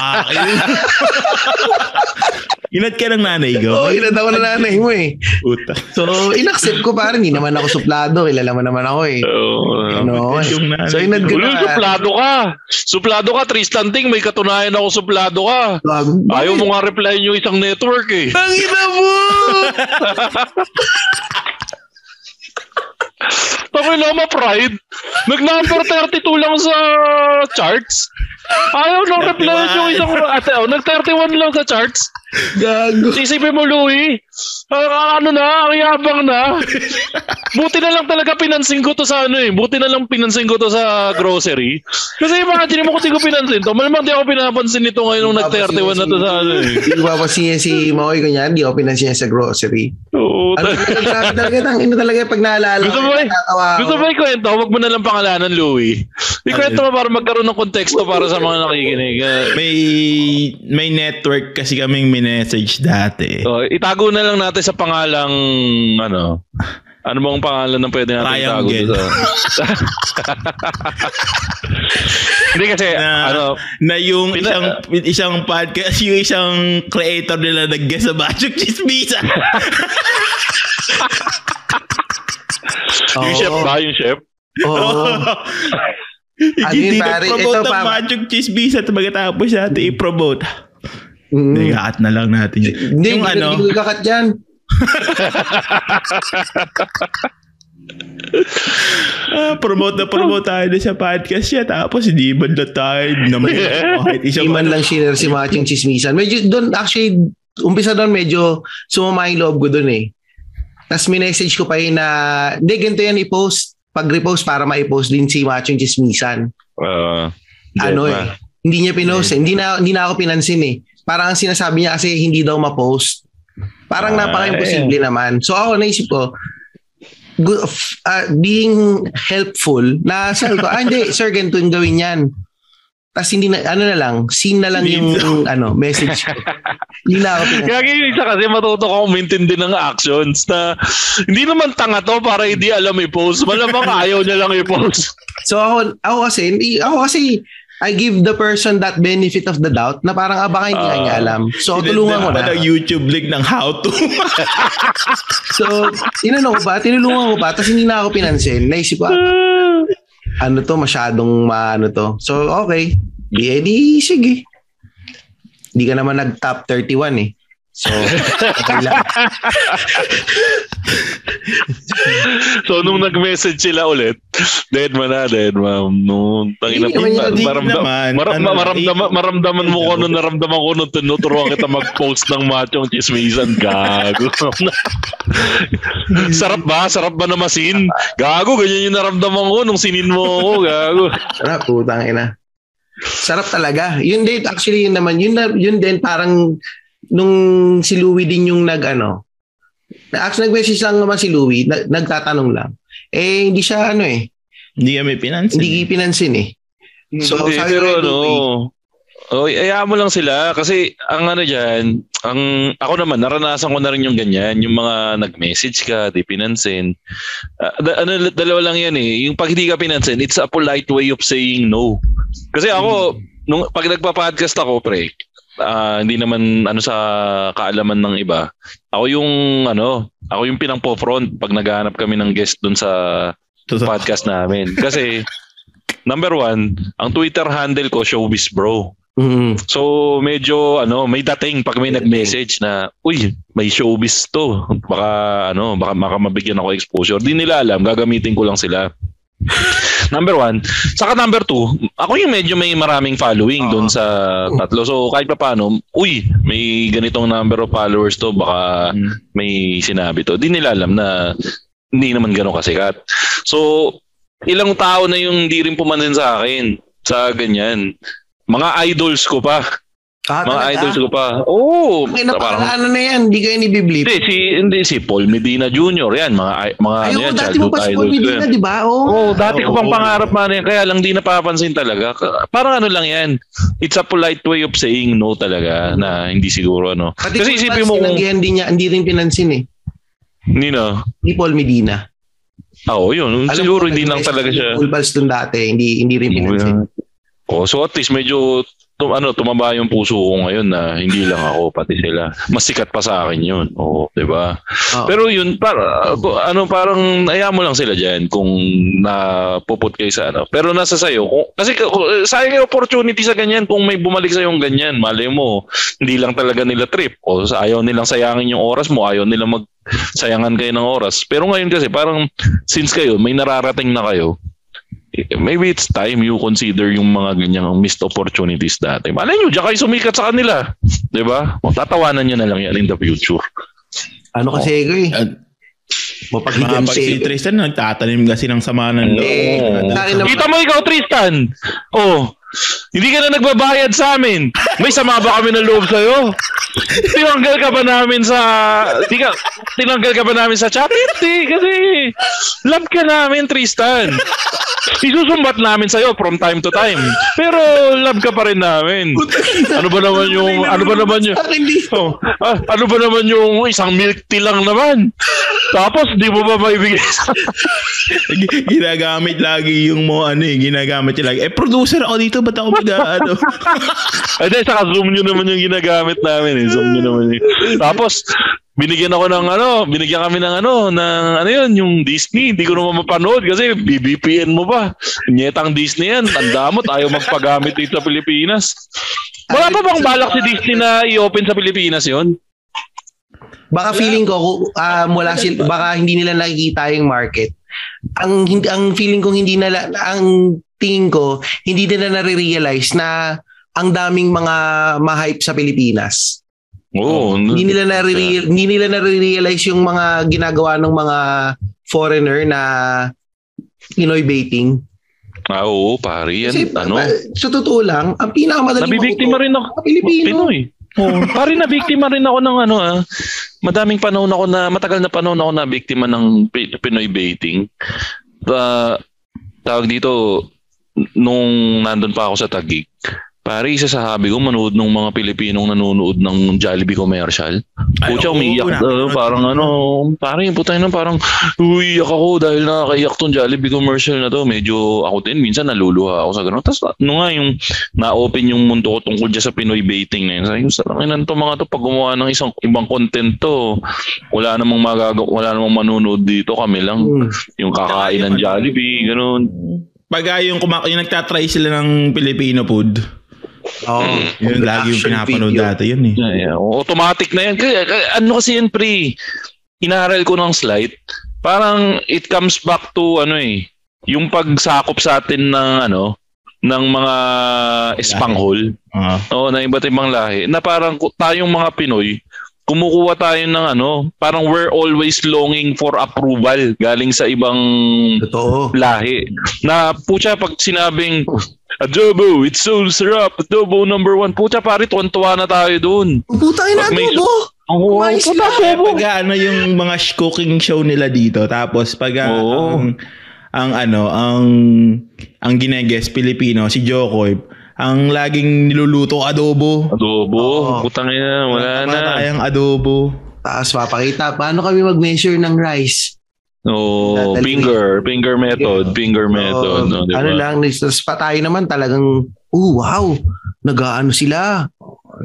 ah, ayun. [laughs] Inat ka ng nanay Oo, ko. oh, inad ako na nanay mo eh. Puta. So, inaccept ko parang hindi naman ako suplado. Kilala mo naman ako eh. Oo. Ano, Yung nanay so inad ko na. suplado ka. Suplado ka, Tristan Ting. May katunayan ako suplado ka. Ayaw mo nga replyan yung isang network eh. Ang ina mo! [laughs] Tapos na ma-pride. Nag-number 32 lang sa charts. Ayaw nang replyan yung isang... Ate, oh, nag-31 lang sa charts. Gago. Isipin mo, Louie. Ah, ano na, ang yabang na. Buti na lang talaga pinansin ko to sa ano eh. Buti na lang pinansin ko to sa grocery. Kasi imagine mo kung di ko pinansin to. Malamang di ako pinapansin nito ngayon nung nag-31 na to sa ano eh. Hindi ko papansin si Maoy kunyan, di ako pinansin niya sa grocery. Oo, Ano grabe talaga, tang ino talaga pag naalala Gusto mo ako. Gusto mo ikwento? Huwag mo na lang pangalanan, Louie. Ikwento mo para magkaroon ng konteksto para sa mga nakikinig. May may network kasi kaming minessage dati. Oh, itago na lang natin sa pangalang ano. Ano bang pangalan ng pwede natin itago? Triangle. doon sa- [laughs] Hindi kasi Na- ano, na yung Pina- isang isang podcast, yung isang creator nila nag-guest sa Bachok Chismisa. yung chef ba, yung chef? Oo. Yun, Hindi pare? nag-promote Ito, ang pa- Bachok Chismisa at pagkatapos natin i-promote. Mm. Hindi, kakat na lang natin. Hindi, yung hindi ano, kakat dyan. [laughs] ah, promote na promote tayo na sa podcast niya. Tapos hindi man na tayo naman [laughs] kahit isang Hindi man lang share si Matching Chismisan. Medyo doon, actually, umpisa doon medyo sumama yung loob ko doon eh. Tapos minessage ko pa yun na, hindi, ganito yan i-post. Pag-repost para ma-post din si Matching Chismisan. Uh, ano eh. Hindi niya pinost eh. Hindi na, hindi na ako pinansin eh. Parang ang sinasabi niya kasi hindi daw ma-post. Parang Ah, napaka-imposible naman. So ako naisip ko, ah, being helpful, na sabi ko, ah hindi, [laughs] sir, ganito yung gawin yan. Tapos hindi na, ano na lang, scene na lang yung, [laughs] ano, message ko. hindi na ako pinansin. Kaya yung isa kasi matuto ka umintindi ng actions na hindi naman tanga to para hindi alam i-post. Malamang [laughs] ayaw niya lang i-post. So ako, ako kasi, hindi, ako kasi, I give the person that benefit of the doubt na parang ah, baka hindi Ah. niya alam. So tulungan ko na. pa ng YouTube link ng how to. [laughs] So, inano ko ba? Tinulungan ko pa, tapos hindi na ako pinansin. Naisip ko, ah, ano to, masyadong maano to. So, okay. Di, eh, di, sige. Di ka naman nag-top 31 eh. So, okay lang. [laughs] So nung nag-message sila ulit, dead man na, dead ma'am. No, naman yun, hindi maramdam, maram, Ano, maramdaman, maramdaman mo kung ano naramdaman ko nung tinuturuan kita mag-post ng machong chismisan. Gago. [laughs] Sarap ba? Sarap ba na masin? Gago, ganyan yung naramdaman ko nung sinin mo ako. Gago. Sarap, putang ina. Sarap talaga. Yun din, actually, yun naman, yun, na, yun din parang nung si Louie din yung nag, ano, na- actually, nag-message lang naman si Louie, na, nagtatanong lang. Eh, hindi siya, ano eh, Hindi kami pinansin. hindi pinansin eh. So, Hindi, sabi pero ano, Louie, Oh, hayaan mo lang sila kasi ang ano diyan, ang ako naman naranasan ko na rin yung ganyan, yung mga nag-message ka, di pinansin. Ah, da- ano dalawa lang 'yan eh. Yung pag hindi ka pinansin, it's a polite way of saying no. Kasi ako nung pag nagpa-podcast ako, pre, ah, hindi naman ano sa kaalaman ng iba. Ako yung ano, ako yung pinang-front pag naghahanap kami ng guest dun sa Totoo. podcast namin. Kasi [laughs] number one, ang Twitter handle ko showbiz bro. mm, So medyo ano, may dating pag may nag-message na, uy, may showbiz to. Baka ano, baka, baka mabigyan ako exposure. Di nila alam, gagamitin ko lang sila. [laughs] number one. Saka number two, ako yung medyo may maraming following doon sa tatlo. So kahit pa paano, uy, may ganitong number of followers to, baka Mm. may sinabi to. Di nila alam na hindi naman gano'n kasikat. So, ilang tao na yung hindi rin pumanin sa akin sa ganyan. Mga idols ko pa. Ah, Mga talaga? idols ko pa. Oo. Ay, na, parang, ano na yan, hindi kayo nibiblip. hindi, si, hindi, si Paul Medina Jr. Yan, mga, mga ano Ayoko, yan, dati mo pa si Paul Medina, di ba? Oo. Oo, dati ko pang Oo. pangarap man yan. Kaya lang di napapansin talaga. Parang ano lang yan. It's a polite way of saying no talaga na hindi siguro ano. Pati Kasi isipin mo kung... din niya, hindi rin pinansin eh. Hindi na. Ni Paul Medina. Ah, Oo, yun. Alam siguro ko, hindi lang talaga siya. Cool Pals dun dati, hindi, hindi rin pinansin. Oh, so at least medyo tum, ano, tumaba yung puso ko ngayon na hindi lang ako, pati sila. Mas sikat pa sa akin yun. Oo, di ba? Pero yun, para, ano, parang ayaw mo lang sila dyan kung napuput kayo sa ano. Pero nasa sayo. Kung, kasi k- sayang yung opportunity sa ganyan kung may bumalik sa yung ganyan. Malay mo, hindi lang talaga nila trip. O sa- ayaw nilang sayangin yung oras mo, ayaw nilang mag sayangan kayo ng oras. Pero ngayon kasi parang since kayo, may nararating na kayo, eh, maybe it's time you consider yung mga ganyang missed opportunities dati. Malay nyo, diyan kayo sumikat sa kanila. Di ba? O, Tatawanan nyo na lang yan in the future. Ano kasi ko eh. At Mapaghigan si si Tristan nagtatanim kasi ng sama ng loob. Kita mo ikaw, Tristan. Oh, hindi ka na nagbabayad sa amin. May sama ba kami ng loob sa'yo? Tinanggal ka ba namin sa... Di ka, tinanggal ka ba namin sa chat? Hindi, kasi love ka namin, Tristan. Isusumbat namin sa'yo from time to time. Pero love ka pa rin namin. Ano ba naman yung... Ano ba naman yung... Oh, ah, ano ba naman yung isang milk tea lang naman? Tapos, di mo ba maibigay sa... Ginagamit lagi yung mo ano eh, ginagamit lagi. Eh, producer ako dito, ba't ako mag ano? [laughs] Ay, dahil saka zoom nyo naman yung ginagamit namin eh. Zoom nyo naman yung... Tapos, binigyan ako ng ano, binigyan kami ng ano, ng ano yun, yung Disney. Hindi ko naman mapanood kasi BBPN mo pa. Nyetang Disney yan. Tanda mo, tayo magpagamit dito sa Pilipinas. Wala pa bang balak si Disney na i-open sa Pilipinas yon? Baka feeling ko um, wala sil baka hindi nila nakikita yung market. Ang hindi ang feeling ko hindi nila ang tingin ko hindi nila nare-realize na ang daming mga ma-hype sa Pilipinas. Oo. Hindi nila hindi nila nare-realize yung mga ginagawa ng mga foreigner na Pinoy baiting. Ah, oo, pare. Yan, Kasi ano? uh, sa totoo lang, ang pinakamadaling Nabibiktima rin ako. Pilipino. Pinoy. Oh, [laughs] pare na biktima rin ako ng ano ah. Madaming panahon ako na matagal na panahon ako na biktima ng Pi- Pinoy baiting. Uh, tawag dito nung nandun pa ako sa Taguig. Pare, isa sa hobby ko, manood ng mga Pilipinong nanonood ng Jollibee commercial. Pucha, umiiyak. uh, parang ano, parang yung putay na parang uiyak ako dahil nakakaiyak tong Jollibee commercial na to. Medyo ako din, minsan naluluha ako sa gano'n. Tapos ano nga yung na-open yung mundo ko tungkol dyan sa Pinoy baiting na yun. Sabi ko, sarang inan to mga to pag gumawa ng isang ibang content to. Wala namang magagawa, wala namang manunood dito. Kami lang Hmm. yung kakain ng Jollibee, gano'n. Pag ah, yung, kumak- yung nagtatry sila ng Filipino food, Oh, yun lagi yung pinapanood video. dati yun eh. Yeah, yeah. Automatic na yan. Kaya, ano kasi yan, pre? Inaral ko ng slide. Parang it comes back to ano eh, yung pagsakop sa atin ng ano, ng mga espanghol. Ah. Oo, na iba't ibang lahi. Na parang tayong mga Pinoy, kumukuha tayo ng ano, parang we're always longing for approval galing sa ibang Totoo. lahi. Na pucha pag sinabing adobo, it's so sarap, adobo number one. Pucha pare, tuwan-tuwa na tayo doon. Pag may- adobo. Oo, Kumain sila. Kaya pag ah, ano yung mga cooking show nila dito, tapos pag Oo. ang, ang ano, ang ang gineguess Pilipino, si Jokoy, ang laging niluluto adobo. Adobo, Oo. putang ina, wala na. Tayang adobo. Tapos papakita paano kami mag-measure ng rice. Oh, finger, finger method, finger method. Oo, no, diba? Ano lang, tapos pa tayo naman talagang, oh wow, nag-ano sila.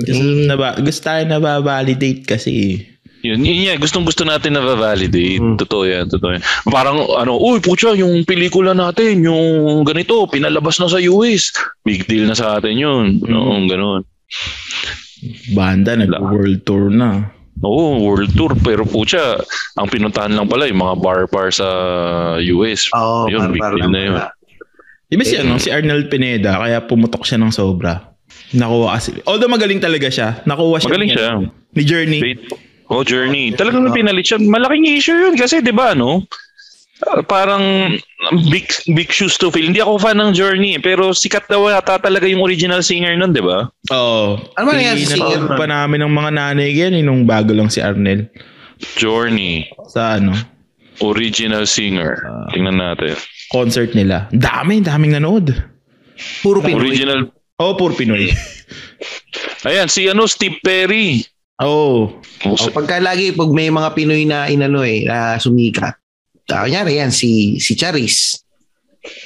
Gusto, naba, gusto tayo nababalidate kasi. Yun, yun yan, gustong gusto natin na validate. Mm. Totoo yan, totoo yan. Parang ano, uy, putya, yung pelikula natin, yung ganito, pinalabas na sa US. Big deal na sa atin yun. Mm. Oo, ganun. Banda, nag-world tour na. Oo, world tour. Pero putya, ang pinuntahan lang pala yung mga bar-bar sa US. Oo, Yun, big deal na yun. Di ba si, ano, si Arnold Pineda, kaya pumutok siya ng sobra. Nakuha kasi. Although magaling talaga siya. Nakuha siya. Magaling ni- siya. Ni Journey. Wait. Oh, Journey. Talagang pinalit siya. Malaking issue yun kasi, di ba, no? Uh, parang big big shoes to fill. Hindi ako fan ng Journey, eh, pero sikat daw yata talaga yung original singer nun, di ba? Oo. Ano ba yan, singer? Pa namin ng mga nanay yan, eh, nung bago lang si Arnel. Journey, Sa ano, original singer. Ah. Tingnan natin. concert nila. Dami, daming nanood. Puro Pinoy. Original. Oo, puro Pinoy. Ayan, si ano, Steve Perry. Oo. O, pagka lagi, pag may mga Pinoy na inano eh, na sumikat. Uh, kunyari yan, si, si Charis.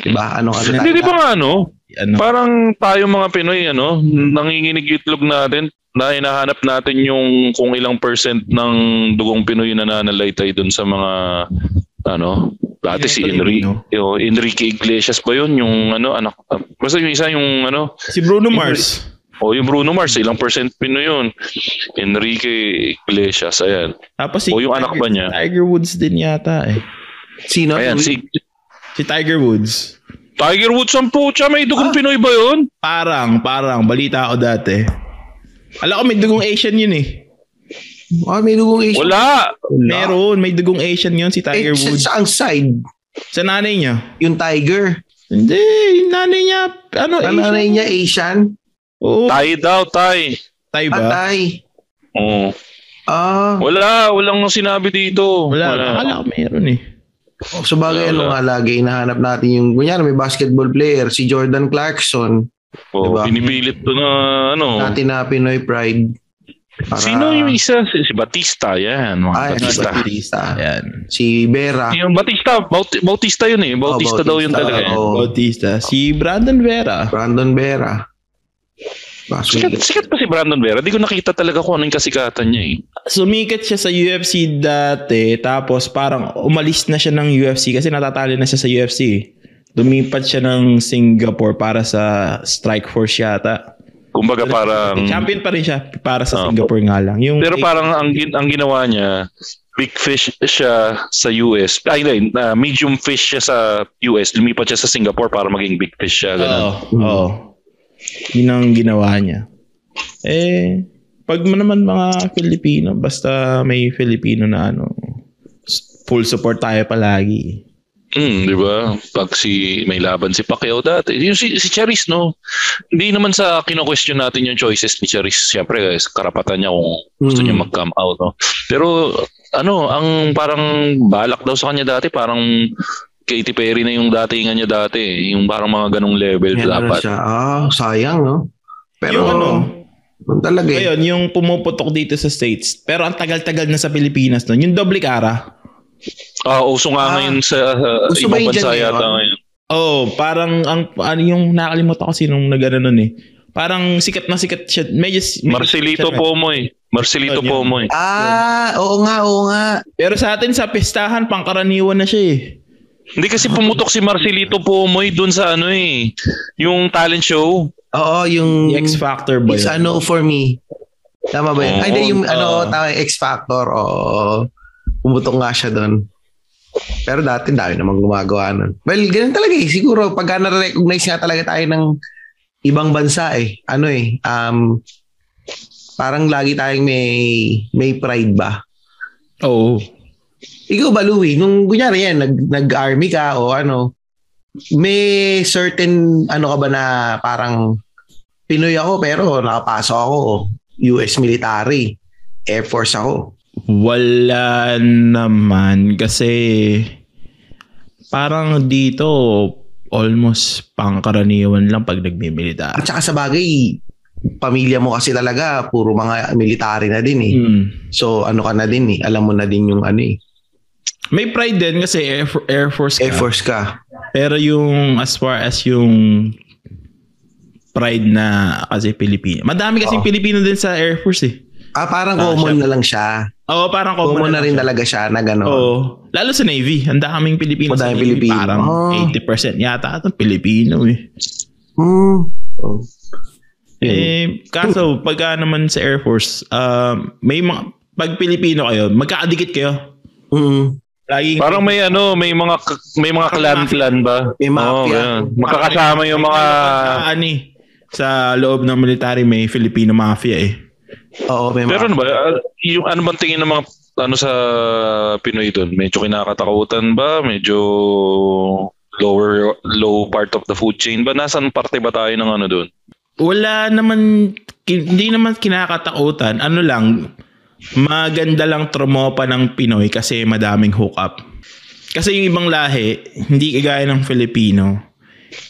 Diba? Ano, ano Hindi, di ba nga ano? Ano? Parang tayo mga Pinoy, ano, nanginginig itlog natin na hinahanap natin yung kung ilang percent ng dugong Pinoy na nananalaytay dun sa mga ano, dati si Enrique, no? yung Enrique Iglesias ba yun? Yung ano, anak, basta yung isa yung ano, Si Bruno Mars. O yung Bruno Mars, ilang percent Pinoy yun? Enrique Iglesias, ayan. Tapos si O, yung anak ba niya? Tiger Woods din yata eh. Sino? Ayan, si Si Tiger Woods. Tiger Woods ang pucha, may dugong Ah. Pinoy ba yun? Parang, parang. Balita ako dati. Alam ko may dugong Asian yun eh. Oh, may dugong Asian. Wala! Meron, may dugong Asian yun si Tiger Eh, sa, Woods. sa ang side, Sa nanay niya. yung Tiger. Hindi, yung nanay niya, ano, Ang Asian. nanay niya Asian. Oo, Tay daw, tay. Tay ba? Patay. Oo. Ah, Wala, walang sinabi dito. Wala, akala ko meron eh. oh, sa bagay, Wala. ano nga lagi, hinahanap natin yung, kunyari may basketball player, si Jordan Clarkson, Oh, Diba? Pinipilit to na ano. natin na Pinoy Pride. Para- Sino yung isa? Si, si Batista, yan. Mga Ay, Batista. Batista. Ayan. Si Vera. Yung Batista, Baut- Bautista yun eh. Bautista, Oh, daw yun Bautista, talaga. eh. oh. Bautista. Si Brandon Vera. Brandon Vera. Sikat, sikat pa si Brandon Vera. Di ko nakita talaga kung ano yung kasikatan niya eh. Sumikat siya sa UFC dati, tapos parang umalis na siya ng UFC kasi natatali na siya sa UFC. Lumipat siya ng Singapore para sa Strike Force yata. Kumbaga parang... Champion pa rin siya para sa Ah. Singapore nga lang. Yung Pero parang ang, gin- ang ginawa niya, big fish siya sa US. Ay, hindi. na medium fish siya sa US. Lumipat siya sa Singapore para maging big fish siya. Oo. Ganun. Oo. Yun ang ginawa niya. Eh, pag naman mga Filipino, basta may Filipino na ano, full support tayo palagi. Mm, di ba? Pag si may laban si Pacquiao dati, yung si, si Charis, no? Hindi naman sa kino-question natin yung choices ni Charis. Siyempre, guys, karapatan niya kung gusto Mm. niya mag-come out, no? Pero, ano, ang parang balak daw sa kanya dati, parang Katy Perry na yung datingan niya dati. eh. Yung parang mga ganong level Yan dapat. siya. Ah, sayang, no? Pero, yung ano, talaga eh. Ngayon, yung pumuputok dito sa States, pero ang tagal-tagal na sa Pilipinas nun, yung doble cara. Ah, uso nga Ah. ngayon sa uh, ibang bansa yata ngayon? ngayon. Oh, parang ang ano yung nakalimutan ko sinong nagano nun eh. Parang sikat na sikat siya. Medyo, medyo Marcelito siya. Pomoy. Marcelito Yun, yun. Pomoy. Ah, oo nga, oo nga. Pero sa atin sa pistahan pangkaraniwan na siya eh. Hindi kasi pumutok si Marcelito Pomoy dun sa ano eh. Yung talent show. Oo, yung The X Factor ba It's yun? a no for me. Tama ba yun? Oo, Ay, hindi, yung oo. ano, tama, X Factor. Oo. Pumutok nga siya doon. Pero dati, dami namang gumagawa nun. Well, ganun talaga eh. Siguro, pagka na-recognize nga talaga tayo ng ibang bansa eh. Ano eh, um, parang lagi tayong may, may pride ba? Oo. Ikaw ba, Louie? Nung kunyari yan, nag, nag-army ka o ano, may certain ano ka ba na parang Pinoy ako pero nakapasok ako US military, Air Force ako. Wala naman kasi parang dito almost pangkaraniwan lang pag nagmimilitar. At saka sa bagay, pamilya mo kasi talaga puro mga military na din eh. Hmm. So ano ka na din eh, alam mo na din yung ano eh, May pride din kasi Air, Air Force ka. Air Force ka. Pero yung as far as yung pride na kasi Pilipino. Madami kasi Oo. Pilipino din sa Air Force eh. Ah, parang Ah, common siya. na lang siya. Oo, parang common, Common, na rin siya. talaga siya na gano'n. Oo. Lalo sa Navy. Ang daming Pilipino sa Madaming Navy. Pilipino. Parang Oh. 80% yata at Pilipino eh. Hmm. Oh. Eh, kaso pagka naman sa Air Force, um, may mga, pag Pilipino kayo, magkakadikit kayo. Mm. Laging, Parang may ano, may mga may mga clan-clan ba? May mafia. ganun. Magkakasama yung mga Ano eh, sa loob ng military may Filipino mafia eh. Oo, may Pero mga, ano ba, ah, yung ano bang tingin ng mga ano sa Pinoy doon? Medyo kinakatakutan ba? Medyo lower low part of the food chain ba? Nasaan parte ba tayo ng ano doon? Wala naman, hindi naman kinakatakutan. Ano lang, maganda lang tromopa ng Pinoy kasi madaming hookup. Kasi yung ibang lahi, hindi kagaya ng Filipino,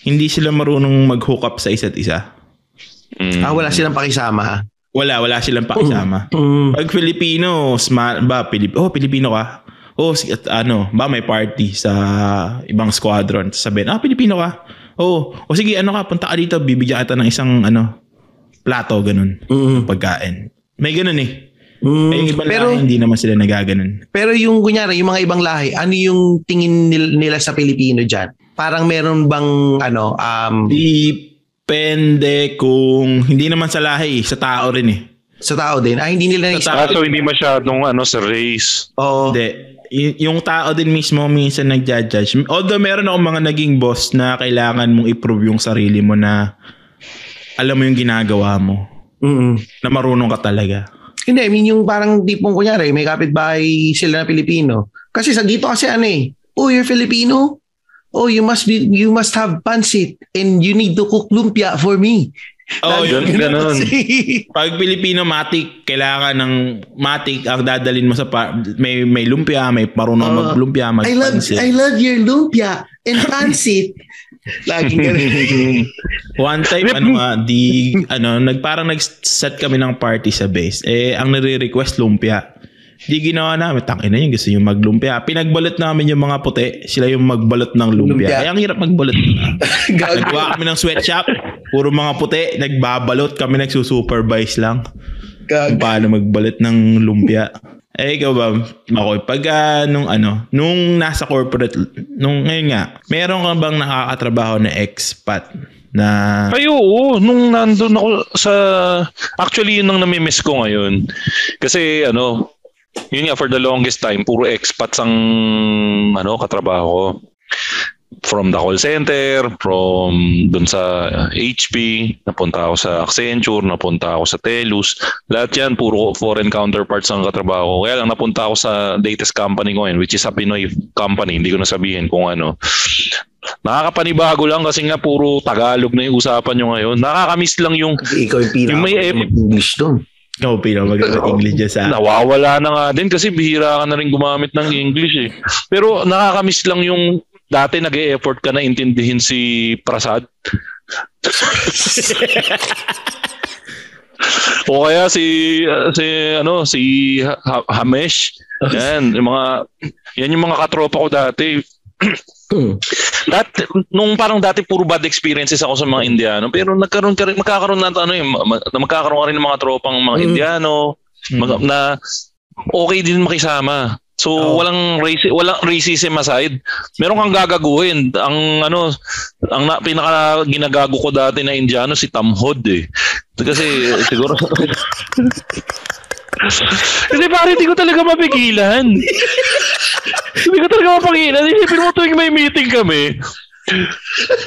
hindi sila marunong mag-hook up sa isa't isa. Mm. Ah, wala silang pakisama. Wala, wala silang pakisama. Mm. Pag Filipino, sma- ba, Pilip, oh, Pilipino ka. Oh, si- at ano, ba may party sa ibang squadron. Sabihin, ah, Pilipino ka. Oh, o sige, ano ka, punta ka dito, bibigyan kita ng isang, ano, plato, ganun, Mm. pagkain. May ganun eh. Mm. Eh, yung ibang Pero, lahi, hindi naman sila nagaganon. pero yung kunyari, yung mga ibang lahi, ano yung tingin nil- nila sa Pilipino dyan? Parang meron bang, ano, um, Depende kung, hindi naman sa lahi, sa tao rin eh. sa tao din? Ah, hindi nila naisip. Ah, so hindi masyadong ano sa race. Oo. Hindi. Y- yung tao din mismo minsan nagja-judge. Although meron akong mga naging boss na kailangan mong i-prove yung sarili mo na alam mo yung ginagawa mo. Mm. Na marunong ka talaga. Hindi, I mean yung parang tipong kunyari, may kapitbahay sila na Pilipino. Kasi sa dito kasi ano eh, oh, you're Filipino? Oh, you must be, you must have pancit and you need to cook lumpia for me. Oh, yun, ganun. [laughs] Pag Pilipino matik, kailangan ng matik ang dadalin mo sa pa- may may lumpia, may marunong Oo. maglumpia, I love, magpansit. I love your lumpia and pancit. [laughs] Laging ganun. [laughs] One time ano nga, di ano, nag parang nag-set kami ng party sa base. Eh ang nire-request lumpia. Di ginawa namin, tangina yun, gusto yung maglumpia. Pinagbalot namin yung mga puti, sila yung magbalot ng lumpia. Lumpia. Ay, ang hirap magbalot. [laughs] Naggawa kami ng sweatshop, puro mga puti, nagbabalot, kami nagsusupervise lang. Kung Gag. paano magbalot ng lumpia. Eh, ikaw ba, Makoy, pag ah, nung ano, nung nasa corporate, nung ngayon nga, meron ka bang nakakatrabaho na expat na Ay oo, nung nandun ako sa... Actually, yun ang namimiss ko ngayon. Kasi ano, yun nga, for the longest time, puro expats ang ano, katrabaho ko. From the call center, from dun sa HP, napunta ako sa Accenture, napunta ako sa Telus. Lahat yan, puro foreign counterparts ang katrabaho ko. Kaya lang napunta ako sa latest company ko ngayon, which is a Pinoy company. Hindi ko na sabihin kung ano. Nakakapanibago lang kasi nga puro Tagalog na yung usapan nyo ngayon. Nakakamiss lang yung Ikaw yung pinaka Yung may English doon. ikaw pinamaganda English dyan sa nawawala na nga din kasi bihira ka na rin gumamit ng English eh. Pero nakakamiss lang yung dati nag effort ka na intindihin si Prasad. o kaya si si ano si Ha- Hamesh. Yan, yung mga yan yung mga katropa ko dati. Hmm. Dati, nung parang dati puro bad experiences ako sa mga Indiano pero nagkaroon ka rin magkakaroon na ano ma- magkakaroon ka rin ng mga tropang mga Mm. Indiano mag- na okay din makisama. So Oo. walang raci- walang racism aside. Meron kang gagaguhin. Ang ano ang na, pinaka ginagago ko dati na Indiano si Tamhod eh. Kasi siguro [laughs] Kasi pare, hindi ko talaga mapigilan. Hindi ko talaga mapigilan. Isipin mo tuwing may meeting kami,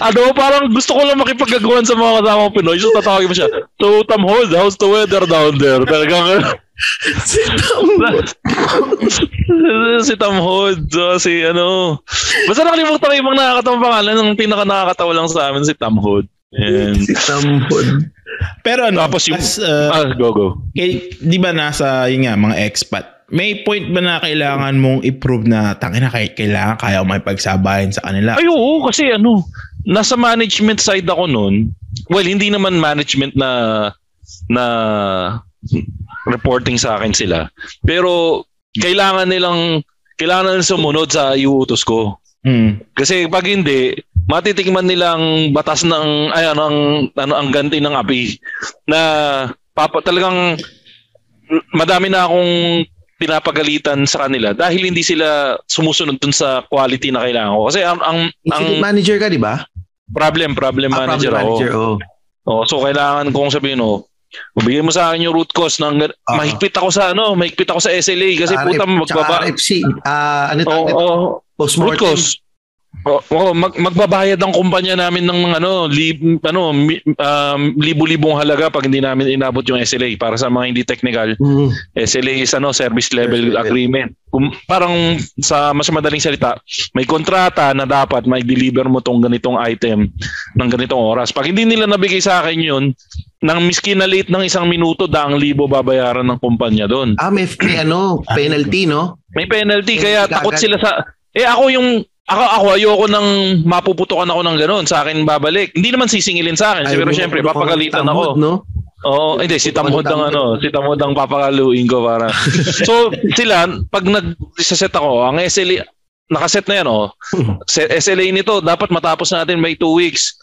ano, parang gusto ko lang makipagagawan sa mga kasama ko Pinoy. So, tatawagin mo siya, So, Tamhod, how's the weather down there? Talagang, Si Tom. si Tamhod, so, si ano. Basta nakalimutan ko yung mga nakakatawang pangalan. Ang pinaka nakakatawa lang sa amin, si Tamhod. And, si Tamhod. Pero ano, Tapos yung- as, uh, ah, go, go. kay, di ba nasa, yun nga, mga expat, may point ba na kailangan mong i-prove na tangina kay kailangan kaya mo pagsabayan sa kanila? Ay, oo, kasi ano, nasa management side ako noon. Well, hindi naman management na na reporting sa akin sila. Pero kailangan nilang kailangan nilang sumunod sa iuutos ko. Hmm. Kasi pag hindi, matitikman nilang batas ng ay ano ang ano ang ganti ng api na papa talagang madami na akong pinapagalitan sa kanila dahil hindi sila sumusunod dun sa quality na kailangan ko. Kasi ang ang, ang manager ka, di ba? problem problem Ah, manager problem ako. manager, oh. Oh, so kailangan kong sabihin oh, bigyan mo sa akin yung root cause ng Ah. mahigpit ako sa ano, mahigpit ako sa SLA kasi RF, puta tsaka magbaba. RFC. Ah, ano Oh, tawag nito? oh, root Postmortem. cause. Oh, oh, mag, magbabayad ang kumpanya namin ng ano, lib, ano mi, um, libo-libong halaga pag hindi namin inabot yung SLA para sa mga hindi technical. Mm. SLA is ano, service level Service level. agreement. Kung, parang sa mas madaling salita, may kontrata na dapat may deliver mo tong ganitong item ng ganitong oras. Pag hindi nila nabigay sa akin yun, nang miski na late ng isang minuto, daang libo babayaran ng kumpanya doon. Ah, may, may ano, penalty, no? May penalty Eh, kaya takot sila sa Eh ako yung ako ako ayoko nang mapuputukan ako ng ganun sa akin babalik. Hindi naman sisingilin sa akin, pero mo syempre makulong papagalitan ng ako. tamod, No? Oo, hindi si Tamod ang ano, si Tamod ang papakaluin ko para. [laughs] so sila pag nag-set ako, ang SLA nakaset na yan oh. Se- SLA nito dapat matapos natin by two weeks.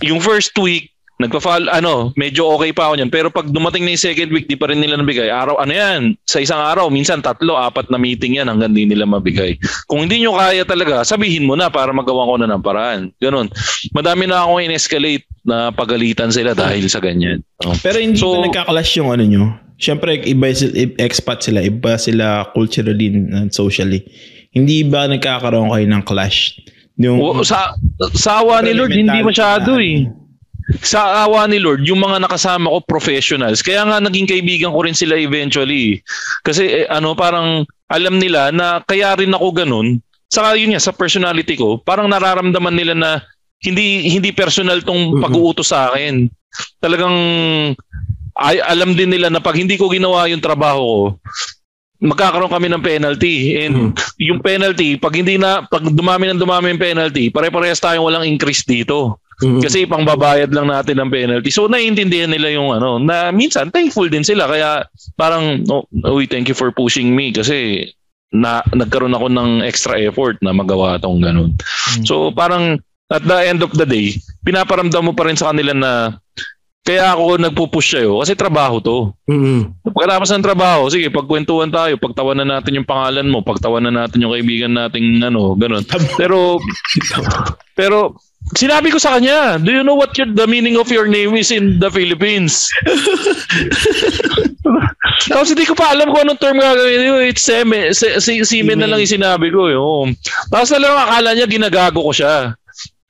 Yung first week nagpa-file ano, medyo okay pa ako niyan. Pero pag dumating na yung second week, di pa rin nila nabigay. Araw, ano yan? Sa isang araw, minsan tatlo, apat na meeting yan hanggang di nila mabigay. Kung hindi nyo kaya talaga, sabihin mo na para magawa ko na ng paraan. Ganon. Madami na akong in-escalate na pagalitan sila dahil sa ganyan. Oh. Pero hindi So- ba nagka-clash yung ano nyo? Siyempre, iba sila, expat sila, iba sila culturally and socially. Hindi ba nagkakaroon kayo ng clash? Yung, O, sa, sa awa ni Lord, hindi masyado eh. Sa awa ni Lord, yung mga nakasama ko professionals. Kaya nga naging kaibigan ko rin sila eventually. Kasi eh, ano parang alam nila na kaya rin ako ganun. Saka yun nga sa personality ko, parang nararamdaman nila na hindi hindi personal tong pag-uutos sa akin. Talagang ay, alam din nila na pag hindi ko ginawa yung trabaho ko, magkakaroon kami ng penalty. And yung penalty, pag hindi na pag dumami ng dumami yung penalty, pare-parehas tayong walang increase dito. Mm. Kasi pangbabayad lang natin ng penalty. So naiintindihan nila yung ano, na minsan thankful din sila kaya parang oh, uy, thank you for pushing me kasi na nagkaroon ako ng extra effort na magawa tong ganun. So parang at the end of the day, pinaparamdam mo pa rin sa kanila na kaya ako nagpo-push sa'yo kasi trabaho to. Mm. Pagkatapos ng trabaho, sige, pagkwentuhan tayo, pagtawanan natin yung pangalan mo, pagtawanan natin yung kaibigan nating ano, ganun. Pero [laughs] pero sinabi ko sa kanya, do you know what your, the meaning of your name is in the Philippines? [laughs] Tapos hindi ko pa alam kung anong term gagawin. It's seme, se, se, semen na lang yung sinabi ko. Yun. Tapos na lang akala niya ginagago ko siya.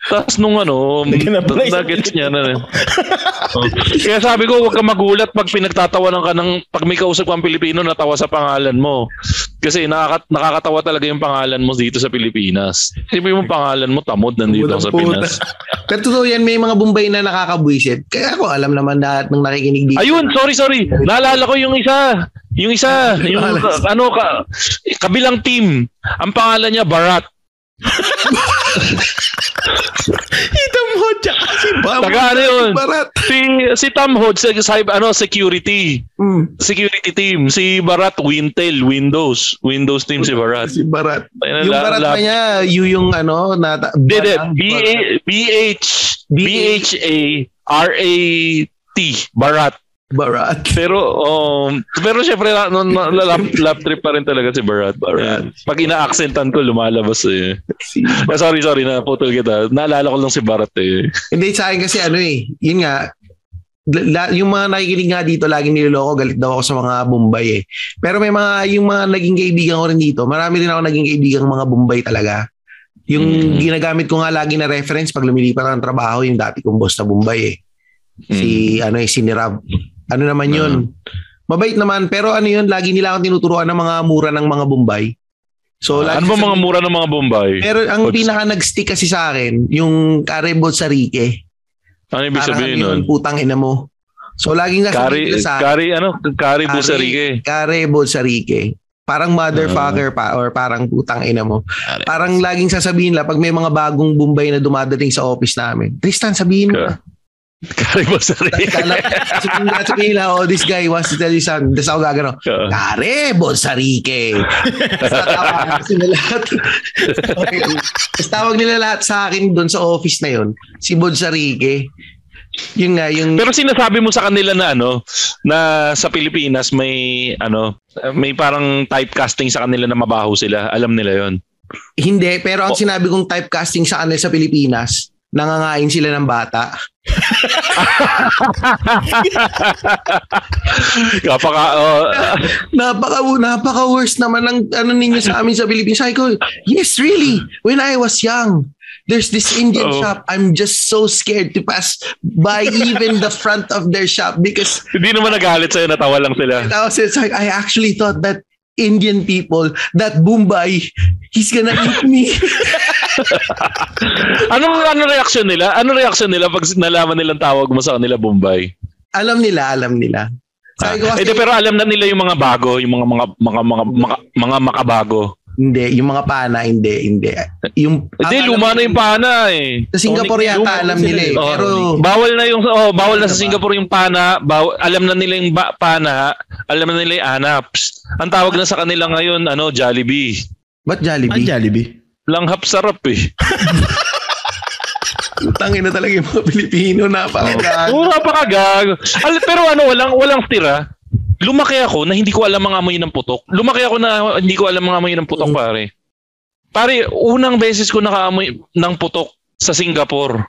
Tapos nung ano, Nag-apply sa- nugget niya na. Oh. [laughs] Kaya sabi ko, huwag ka magulat pag pinagtatawanan ka ng, pag may kausap kang Pilipino, natawa sa pangalan mo. Kasi nakaka, nakakatawa talaga yung pangalan mo dito sa Pilipinas. Kasi yung pangalan mo, tamod nandito sa. Pinas. [laughs] Pero totoo yan, may mga Bombay na nakakabwisit. Kaya ako alam naman lahat ng nakikinig dito. Ayun, sorry, sorry. Naalala ko yung isa. Yung isa, [laughs] yung ano ka, kabilang team. Ang pangalan niya Barat. Ito mo, tsaka si Bob. Taga ano yun? Barat. Si si Tom Hood sa sa- ano security. Mm. Security team. Si Barat Wintel, Windows. Windows team si Barat. Si Barat. Ayun, Yung la- Barat la- pa niya, yung yung ano, na... Hindi, hindi. Barat. B- BH, B- B-H-A-R-A-T. Barat. Barat. [laughs] Pero, um, pero syempre, na, na, na, lap, lap trip pa rin talaga si Barat. Barat. Pag ina-accentan ko, lumalabas eh. Si, Ah, sorry, sorry, naputol kita. Naalala ko lang si Barat eh. hindi, sa akin kasi ano eh, yun nga, la, yung mga nakikinig nga dito, laging niloloko, galit daw ako sa mga Bombay eh. Pero may mga, yung mga naging kaibigan ko rin dito, marami rin ako naging kaibigan mga Bombay talaga. Yung Mm. ginagamit ko nga lagi na reference pag lumilipat ng trabaho, yung dati kong boss na Bombay eh. Si, ano eh, si Nirab. Ano naman yun? Mabait naman, pero ano yun, lagi nila akong tinuturuan ng mga mura ng mga Bombay. So, lagi ano ba sa- mga mura ng mga Bombay? Pero ang What's- pinaka nag-stick kasi sa akin, yung Caribou sa Rique. Ano ibig Parang sabihin ano nun? yun, putang ina mo. So laging nasa Kari, sa kari, ano? Kari Kari- Busarique. Kare Bolsarique. Parang motherfucker pa or parang putang ina mo. Parang laging sasabihin lang pag may mga bagong Bombay na dumadating sa office namin. Tristan, sabihin mo. Ka- Kala, sabihin na sabihin lang, oh, this guy wants to tell you something. Tapos ako gagano, Kare. Tapos sila [laughs] lahat. Tapos tawag nila lahat sa akin doon sa office na yun, si Bolsarique. Yun nga, yung... Pero sinasabi mo sa kanila na ano, na sa Pilipinas may ano, may parang typecasting sa kanila na mabaho sila. Alam nila 'yon. Hindi, pero ang Oh. sinabi kong typecasting sa kanila sa Pilipinas, nangangain sila ng bata. Kapaka, oh, Napaka napaka worst naman ng ano ninyo sa amin sa Pilipinas. Sabi ko, yes, really. When I was young, there's this Indian Oo. shop. I'm just so scared to pass by even the front of their shop because [laughs] hindi naman nagalit sa'yo, natawa lang sila. [laughs] I was it's like I actually thought that Indian people, that Mumbai, he's gonna eat me. [laughs] [laughs] Anong ano reaction nila? Ano reaction nila pag nalaman nilang tawag mo sa kanila Bombay? alam nila, alam nila. Ah, kasi, eh, pero alam na nila yung mga bago, yung mga mga mga mga mga, mga makabago. hindi, yung mga pana, hindi, hindi. Yung, Hindi, luma na yung pana eh. Sa Singapore yata luma alam nila eh. eh. Oh, Pero, bawal na yung oh, bawal na sa Ano ba? Singapore yung pana, baw, alam na nila yung ba, pana, alam na nila yung anaps. Ang tawag na sa kanila ngayon, ano, Jollibee. ba't Ah, Jollibee? Langhap sarap eh. [laughs] Tangin na talaga yung mga Pilipino, napakagago. Oo, napakagago. Al- pero ano, walang walang tira. Lumaki ako na hindi ko alam ang amoy ng putok. Lumaki ako na hindi ko alam ang amoy ng putok, pare. Pare, unang beses ko nakaamoy ng putok sa Singapore.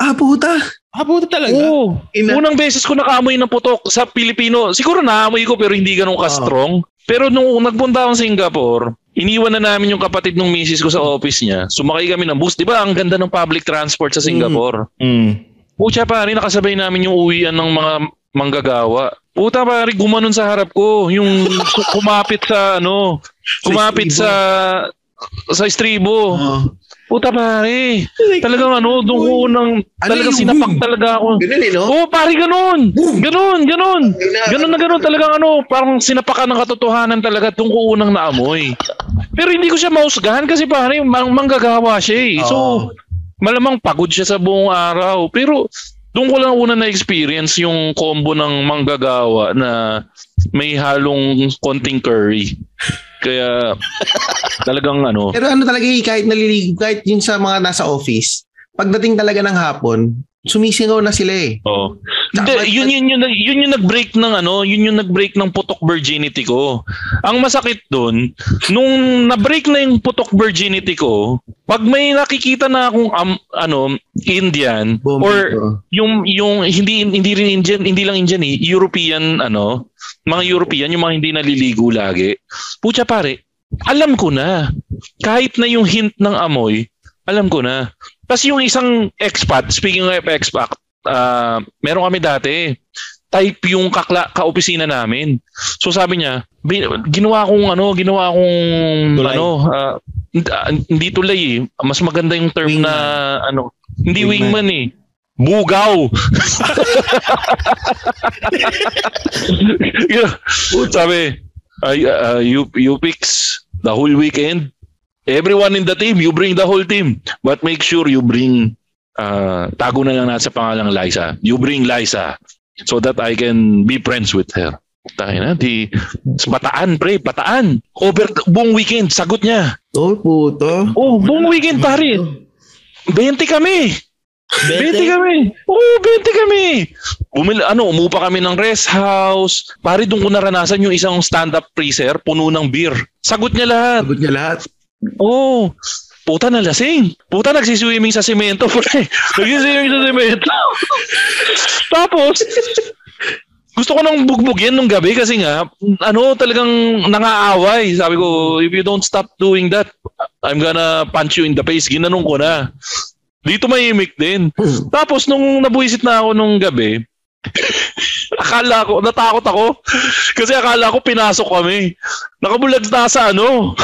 Ah, puta. Ah, puta talaga. Oo. Ina- Unang beses ko nakaamoy ng putok sa Pilipino. Siguro naamoy ko pero hindi ganun ka-strong. Pero nung nagpunta akong Singapore, iniwan na namin yung kapatid ng misis ko sa office niya. Sumakay kami ng bus. Di ba ang ganda ng public transport sa Singapore? Mm. Pucha pare, nakasabay namin yung uwian ng mga manggagawa. Puta pare, gumanon sa harap ko. Yung ku- [laughs] kumapit sa ano, kumapit sa sa estribo. Oh. Puta pare, talagang ano, doon ko unang, Ano talagang sinapak talaga ako. Ganun eh, no? Oo, pare, ganun. Ganun, ganun. Ganun na ganun talagang ano, parang sinapakan ng katotohanan talaga doon ko unang naamoy. Pero hindi ko siya mausgahan kasi pare, mang manggagawa siya eh. So, malamang pagod siya sa buong araw. Pero doon ko lang una na-experience yung combo ng manggagawa na may halong konting curry. Kaya talagang ano, Pero ano talaga eh, kahit naliligo, kahit yun sa mga nasa office, pagdating talaga ng hapon, sumisingaw na sila eh. Oh. Tsaka- Hindi, yun yun yun yun yung nag-break ng ano, yun yung nag-break ng putok virginity ko. Ang masakit doon, nung na-break na yung putok virginity ko, pag may nakikita na akong um, ano, Indian Boom, or yung yung hindi hindi rin Indian, hindi lang Indian eh, European ano, mga European yung mga hindi naliligo lagi. Pucha pare, alam ko na. Kahit na yung hint ng amoy, alam ko na. Tapos yung isang expat, speaking of expat, ah meron kami dati, type yung kakla, kaopisina namin. So sabi niya, ginawa kong ano, ginawa kong Tulay. ano, ah, hindi- tulay eh. Mas maganda yung term Wingman. na ano, hindi Wingman. wingman, eh. Bugaw. [laughs] yeah. Sabi, uh, uh, you, you fix the whole weekend. Everyone in the team, you bring the whole team. But make sure you bring, uh, tago na lang natin sa pangalang Liza. You bring Liza so that I can be friends with her. Tayo na, di, bataan pre, bataan. Over buong weekend, sagot niya. Oh, puto. Oh, buong weekend pare. 20 kami. 20 kami. Oo, 20 kami. Bumili, ano, umupa kami ng rest house. Pare, doon ko naranasan yung isang stand-up freezer, puno ng beer. Sagot niya lahat. Sagot niya lahat. Oo. Puta na lasing. Puta nagsiswimming sa semento, pre. [laughs] Nagsiswimming sa semento. Tapos, gusto ko nang bugbugin nung gabi kasi nga, ano, talagang nangaaway. Sabi ko, if you don't stop doing that, I'm gonna punch you in the face. Ginanong ko na. Dito mahimik din. Tapos, nung nabuisit na ako nung gabi, [laughs] akala ko, natakot ako. Kasi akala ko pinasok kami. Nakabulag na sa ano.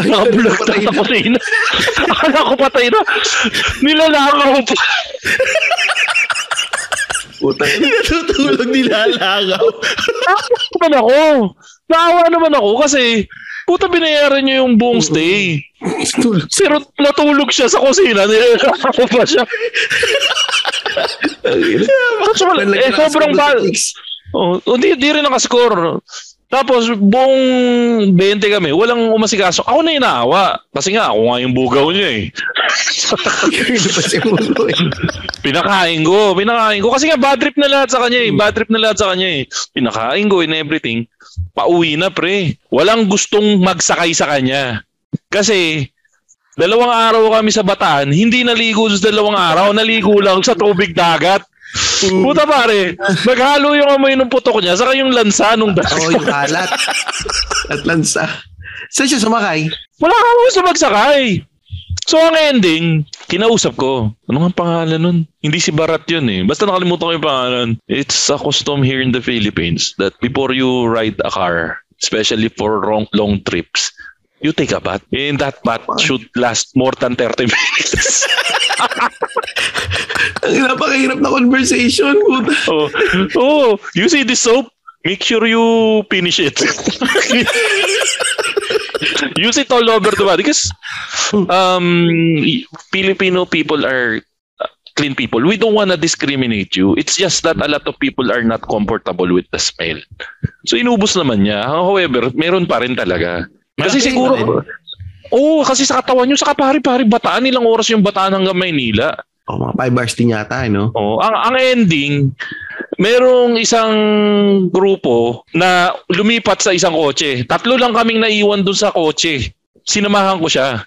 Nakabulag na sa kusina. akala ko patay na. Nilalakaw pa. Puta. Natutulog nilalagaw. Naawa naman ako. Naawa naman ako kasi puta binayaran niya yung buong stay. Pero natulog siya sa kusina. Nilalakaw pa siya. Wala- eh, sobrang ba... Oh, hindi, di rin nakascore. Tapos buong 20 kami, walang umasikaso. Ako na inaawa. Kasi nga, ako nga yung bugaw niya eh. [laughs] Pinakain ko, pinakain ko. Kasi nga, bad trip na lahat sa kanya eh. Bad trip na lahat sa kanya eh. Pinakain ko and everything. Pauwi na pre. Walang gustong magsakay sa kanya. Kasi, Dalawang araw kami sa Bataan, hindi naligo sa dalawang araw, naligo lang sa tubig dagat. Puta pare, naghalo yung amoy ng putok niya, saka yung lansa nung dagat. Oo, yung kalat. [laughs] At lansa. Saan siya sumakay? Wala ka mo sa magsakay. So ang ending, kinausap ko. Ano nga pangalan nun? Hindi si Barat yun eh. Basta nakalimutan ko yung pangalan. It's a custom here in the Philippines that before you ride a car, especially for long, long trips, you take a bath. And that bath should last more than 30 [laughs] minutes. Ang napakahirap na conversation. Puta. oh, oh, you see this soap? Make sure you finish it. Use it all over the body because um, Filipino people are clean people. We don't want to discriminate you. It's just that a lot of people are not comfortable with the smell. So inubos naman niya. However, meron pa rin talaga. Kasi Malaki siguro, Oo, kasi sa katawan nyo, saka pari-pari bataan, ilang oras yung bataan hanggang Maynila. Oh, mga 5 hours din yata, no? Oh, ang ang ending, merong isang grupo na lumipat sa isang kotse. Tatlo lang kaming naiwan dun sa kotse. Sinamahan ko siya.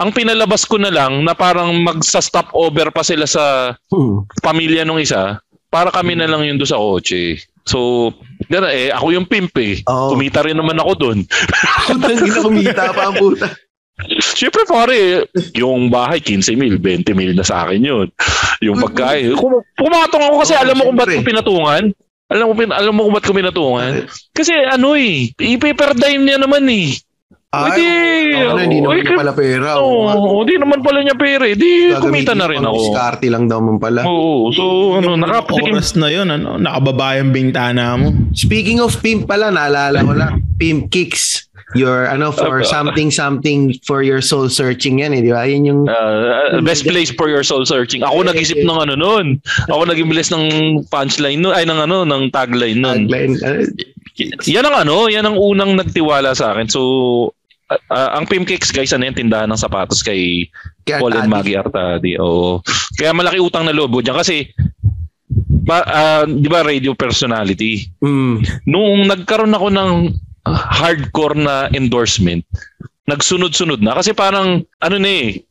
Ang pinalabas ko na lang na parang magsa-stop over pa sila sa Hmm. pamilya nung isa para kami na lang yun doon sa kotse. So, gana eh, ako yung pimp eh. Oo. Kumita rin naman ako doon. Putang [laughs] ina kumita pa ang puta. Siyempre pare, yung bahay 15 mil, 20 mil na sa akin yun. Yung pagkain. Kum- pumatong ako kasi Oo, alam mo kung ba't ko pinatungan. Alam mo, pin- alam mo kung ba't ko pinatungan. Kasi ano eh, i-paper dime niya naman eh. Hindi. Ay, ano, hindi naman niya pala pera. Oo. Oo, hindi naman pala niya pera eh. Di kumita na rin ako. Diskarte lang daw man pala. Oo, so ano, nakapatikim. Oras na yun, ano, nakababayang bintana mo. Speaking of pimp pala, naalala ko lang. Pimp kicks. Your, ano, for something, something for your soul searching yan eh, di ba? Yan yung, Uh, best place for your soul searching. Ako nag-isip ng ano nun. Ako nag-imbilis ng punchline nun. Ay, ng ano, ng tagline tagline. Uh, Yan ang ano, yan ang unang nagtiwala sa akin. So, uh, uh, ang Pim Cakes guys, ano yan, tindahan ng sapatos kay kaya Paul and. Maggie Artadi. Oo. Kaya malaki utang na loob dyan kasi ba, ah, di ba radio personality? Mm. Nung nagkaroon ako ng hardcore na endorsement, nagsunod-sunod na kasi parang ano na eh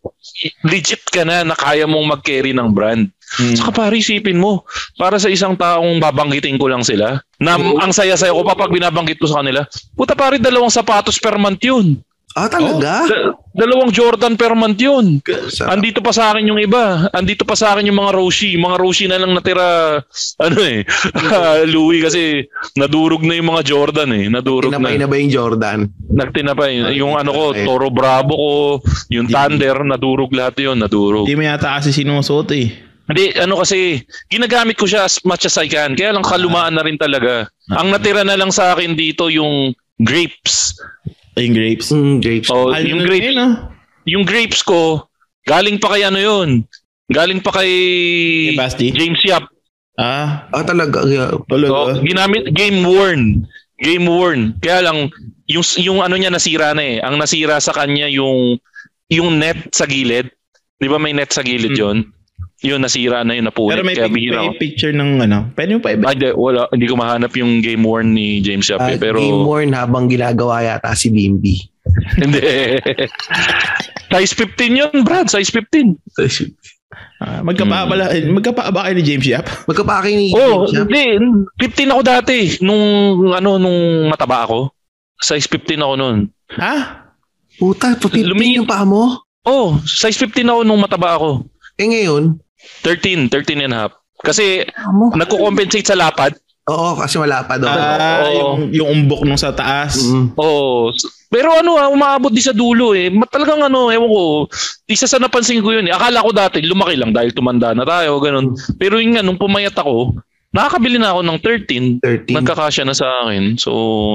legit ka na na kaya mong mag-carry ng brand. Mm. Saka pare isipin mo, para sa isang taong babanggitin ko lang sila, na ang saya-saya ko pa pag binabanggit ko sa kanila, puta pare dalawang sapatos per month yun. Ah, talaga? Da- dalawang Jordan per month yun. Andito pa sa akin yung iba. Andito pa sa akin yung mga Roshi. Mga Roshi na lang natira, ano eh, [laughs] Louis kasi nadurog na yung mga Jordan eh. Nadurog Tinapay na na. ba yung Jordan? Nagtinapay. Yung ano ko. Toro Bravo ko, yung Thunder, nadurog lahat yun, nadurog. Hindi mo yata kasi sinusuot eh. Hindi, ano kasi, ginagamit ko siya as much as I can. Kaya lang kalumaan na rin talaga. Ang natira na lang sa akin dito yung grapes. Ay, Yung grapes. Mm, grapes. O, Ano yung na grapes, yun, ah? yung grapes ko, galing pa kay ano yun? Galing pa kay Basti? James Yap. Ah, Ah, talaga. Yeah. So, talaga. ginamit game worn. Game worn. Kaya lang yung yung ano niya nasira na eh. Ang nasira sa kanya yung yung net sa gilid. 'Di ba may net sa gilid Hmm. 'yon? Yun nasira na yun napunit Pero may, kaya pic- bihira may ako. picture ng ano. Pwede mo pa iba. Ay, di, wala, hindi ko mahanap yung game worn ni James Yap Ah, eh, pero game worn habang ginagawa yata si Bimby. [laughs] hindi. [laughs] Size 15 yun, Brad. Size 15. Ah, magkapa Hmm. pala, eh, magkapa ba kayo ni James Yap? Magkapake ni Oh, James, ah. hindi. 15 ako dati. Nung, ano, nung mataba ako. Size 15 ako noon. Ha? Puta, pa 15 Lumi- yung paa mo? Oh, size 15 ako nung mataba ako. Eh ngayon, 13, 13 and a half. Kasi nagko-compensate sa lapad. Oo, kasi wala pa daw. Ah, Oo. yung, yung umbok nung sa taas. Mm. Oh, pero ano ah, umaabot di sa dulo eh. Ma- Talagang ano, ewan ko, isa sa napansin ko yun eh. Akala ko dati lumaki lang dahil tumanda na tayo, ganun. Pero yun nga, nung pumayat ako, nakakabili na ako ng 13. 13. Nagkakasya na sa akin. So,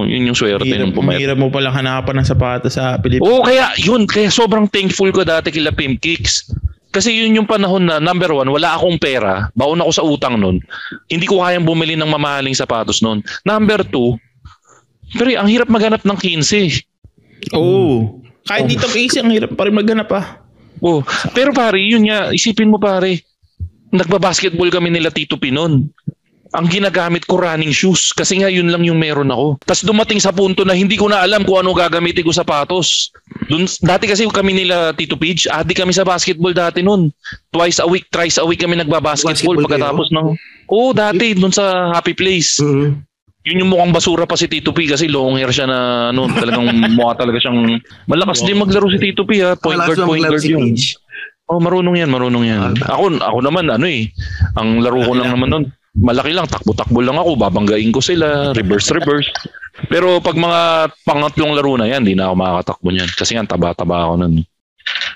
yun yung swerte Hirap, nung pumayat. hirap mo palang hanapan ng sapatos sa Pilipinas. Oo, kaya yun, kaya sobrang thankful ko dati kila Pim Kicks. Kasi yun yung panahon na, number one, wala akong pera. Baon ako sa utang nun. Hindi ko kayang bumili ng mamahaling sapatos nun. Number two, pero ang hirap maghanap ng 15. Oo. Kahit dito easy, ang hirap pa rin maghanap ah. Oh, pero pare, yun nga, isipin mo pare, nagbabasketball kami nila Tito Pinon. Ang ginagamit ko running shoes kasi nga yun lang yung meron ako. Tapos dumating sa punto na hindi ko na alam kung ano gagamitin ko sapatos. Dun, dati kasi kami nila Tito Page, adi kami sa basketball dati nun. Twice a week, thrice a week kami nagbabasketball Basketball pagkatapos ng... Oo, dati dun sa Happy Place. Mhm. Yun yung mukhang basura pa si Tito P kasi long hair siya na ano, talagang [laughs] mukha talaga siyang malakas din maglaro si Tito P ha. Point Malakas guard, point guard si yun. Page. Oh, marunong yan, marunong yan. Ah. Ako, ako naman ano eh, ang laro ko lang naman nun, malaki lang, takbo-takbo lang ako, babanggain ko sila, reverse reverse. Pero pag mga pangatlong laro na yan, di na ako makakatakbo niyan. Kasi nga taba-taba ako nun.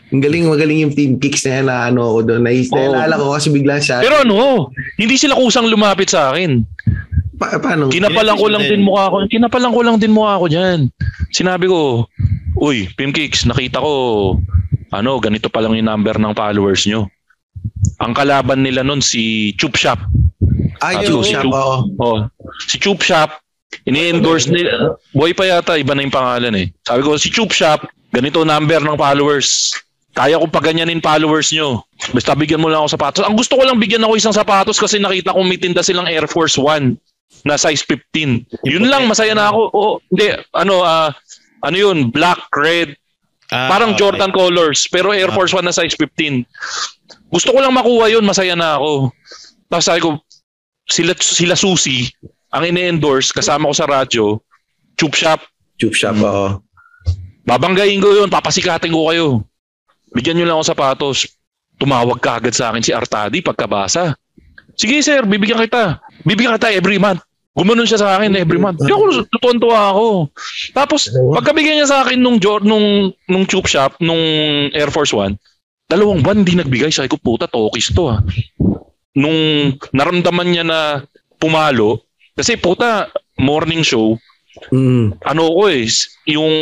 Ang galing, magaling yung team kicks na yan na ano ako doon. Nais, Oo. naalala ko kasi bigla siya. Pero ano, hindi sila kusang lumapit sa akin. pa, paano? Kinapalan ko lang din mukha ko. Kinapalan ko lang din mukha ko diyan. Sinabi ko, "Uy, Pim Kicks, nakita ko ano, ganito pa lang yung number ng followers nyo." Ang kalaban nila nun si Chup Shop. Ay, Sabi ko, yung si shop, Chup. oo. Oh, si Chup Shop, ini-endorse nila. Boy pa yata, iba na yung pangalan eh. Sabi ko, si Chup Shop, ganito number ng followers. Kaya ko paganyanin followers nyo. Basta bigyan mo lang ako sapatos. Ang gusto ko lang bigyan ako isang sapatos kasi nakita ko may tinda silang Air Force One na size 15. Yun lang, masaya na ako. Oo, hindi, ano, ah, ano yun, black, red, Ah, parang okay. Jordan colors, pero Air Force One na size 15. Gusto ko lang makuha yun, masaya na ako. Tapos sabi ko, sila, sila Susi, ang ine-endorse, kasama ko sa radyo, Chup Shop, Chup shop, oo. babanggain ko yun, papasikatin ko kayo. Bigyan nyo lang ako sapatos. Tumawag ka agad sa akin si Artadi pagkabasa. Sige sir, bibigyan kita. Bibigyan kita every month. Gumanon siya sa akin every month. Di ako, tutuwan-tuwa ako. Tapos, pagkabigyan niya sa akin nung, nung, nung tube shop, nung Air Force One, dalawang buwan hindi nagbigay. Sabi ko, puta, tokis to ah. Nung naramdaman niya na pumalo, kasi puta, morning show, Mm. ano ko eh, yung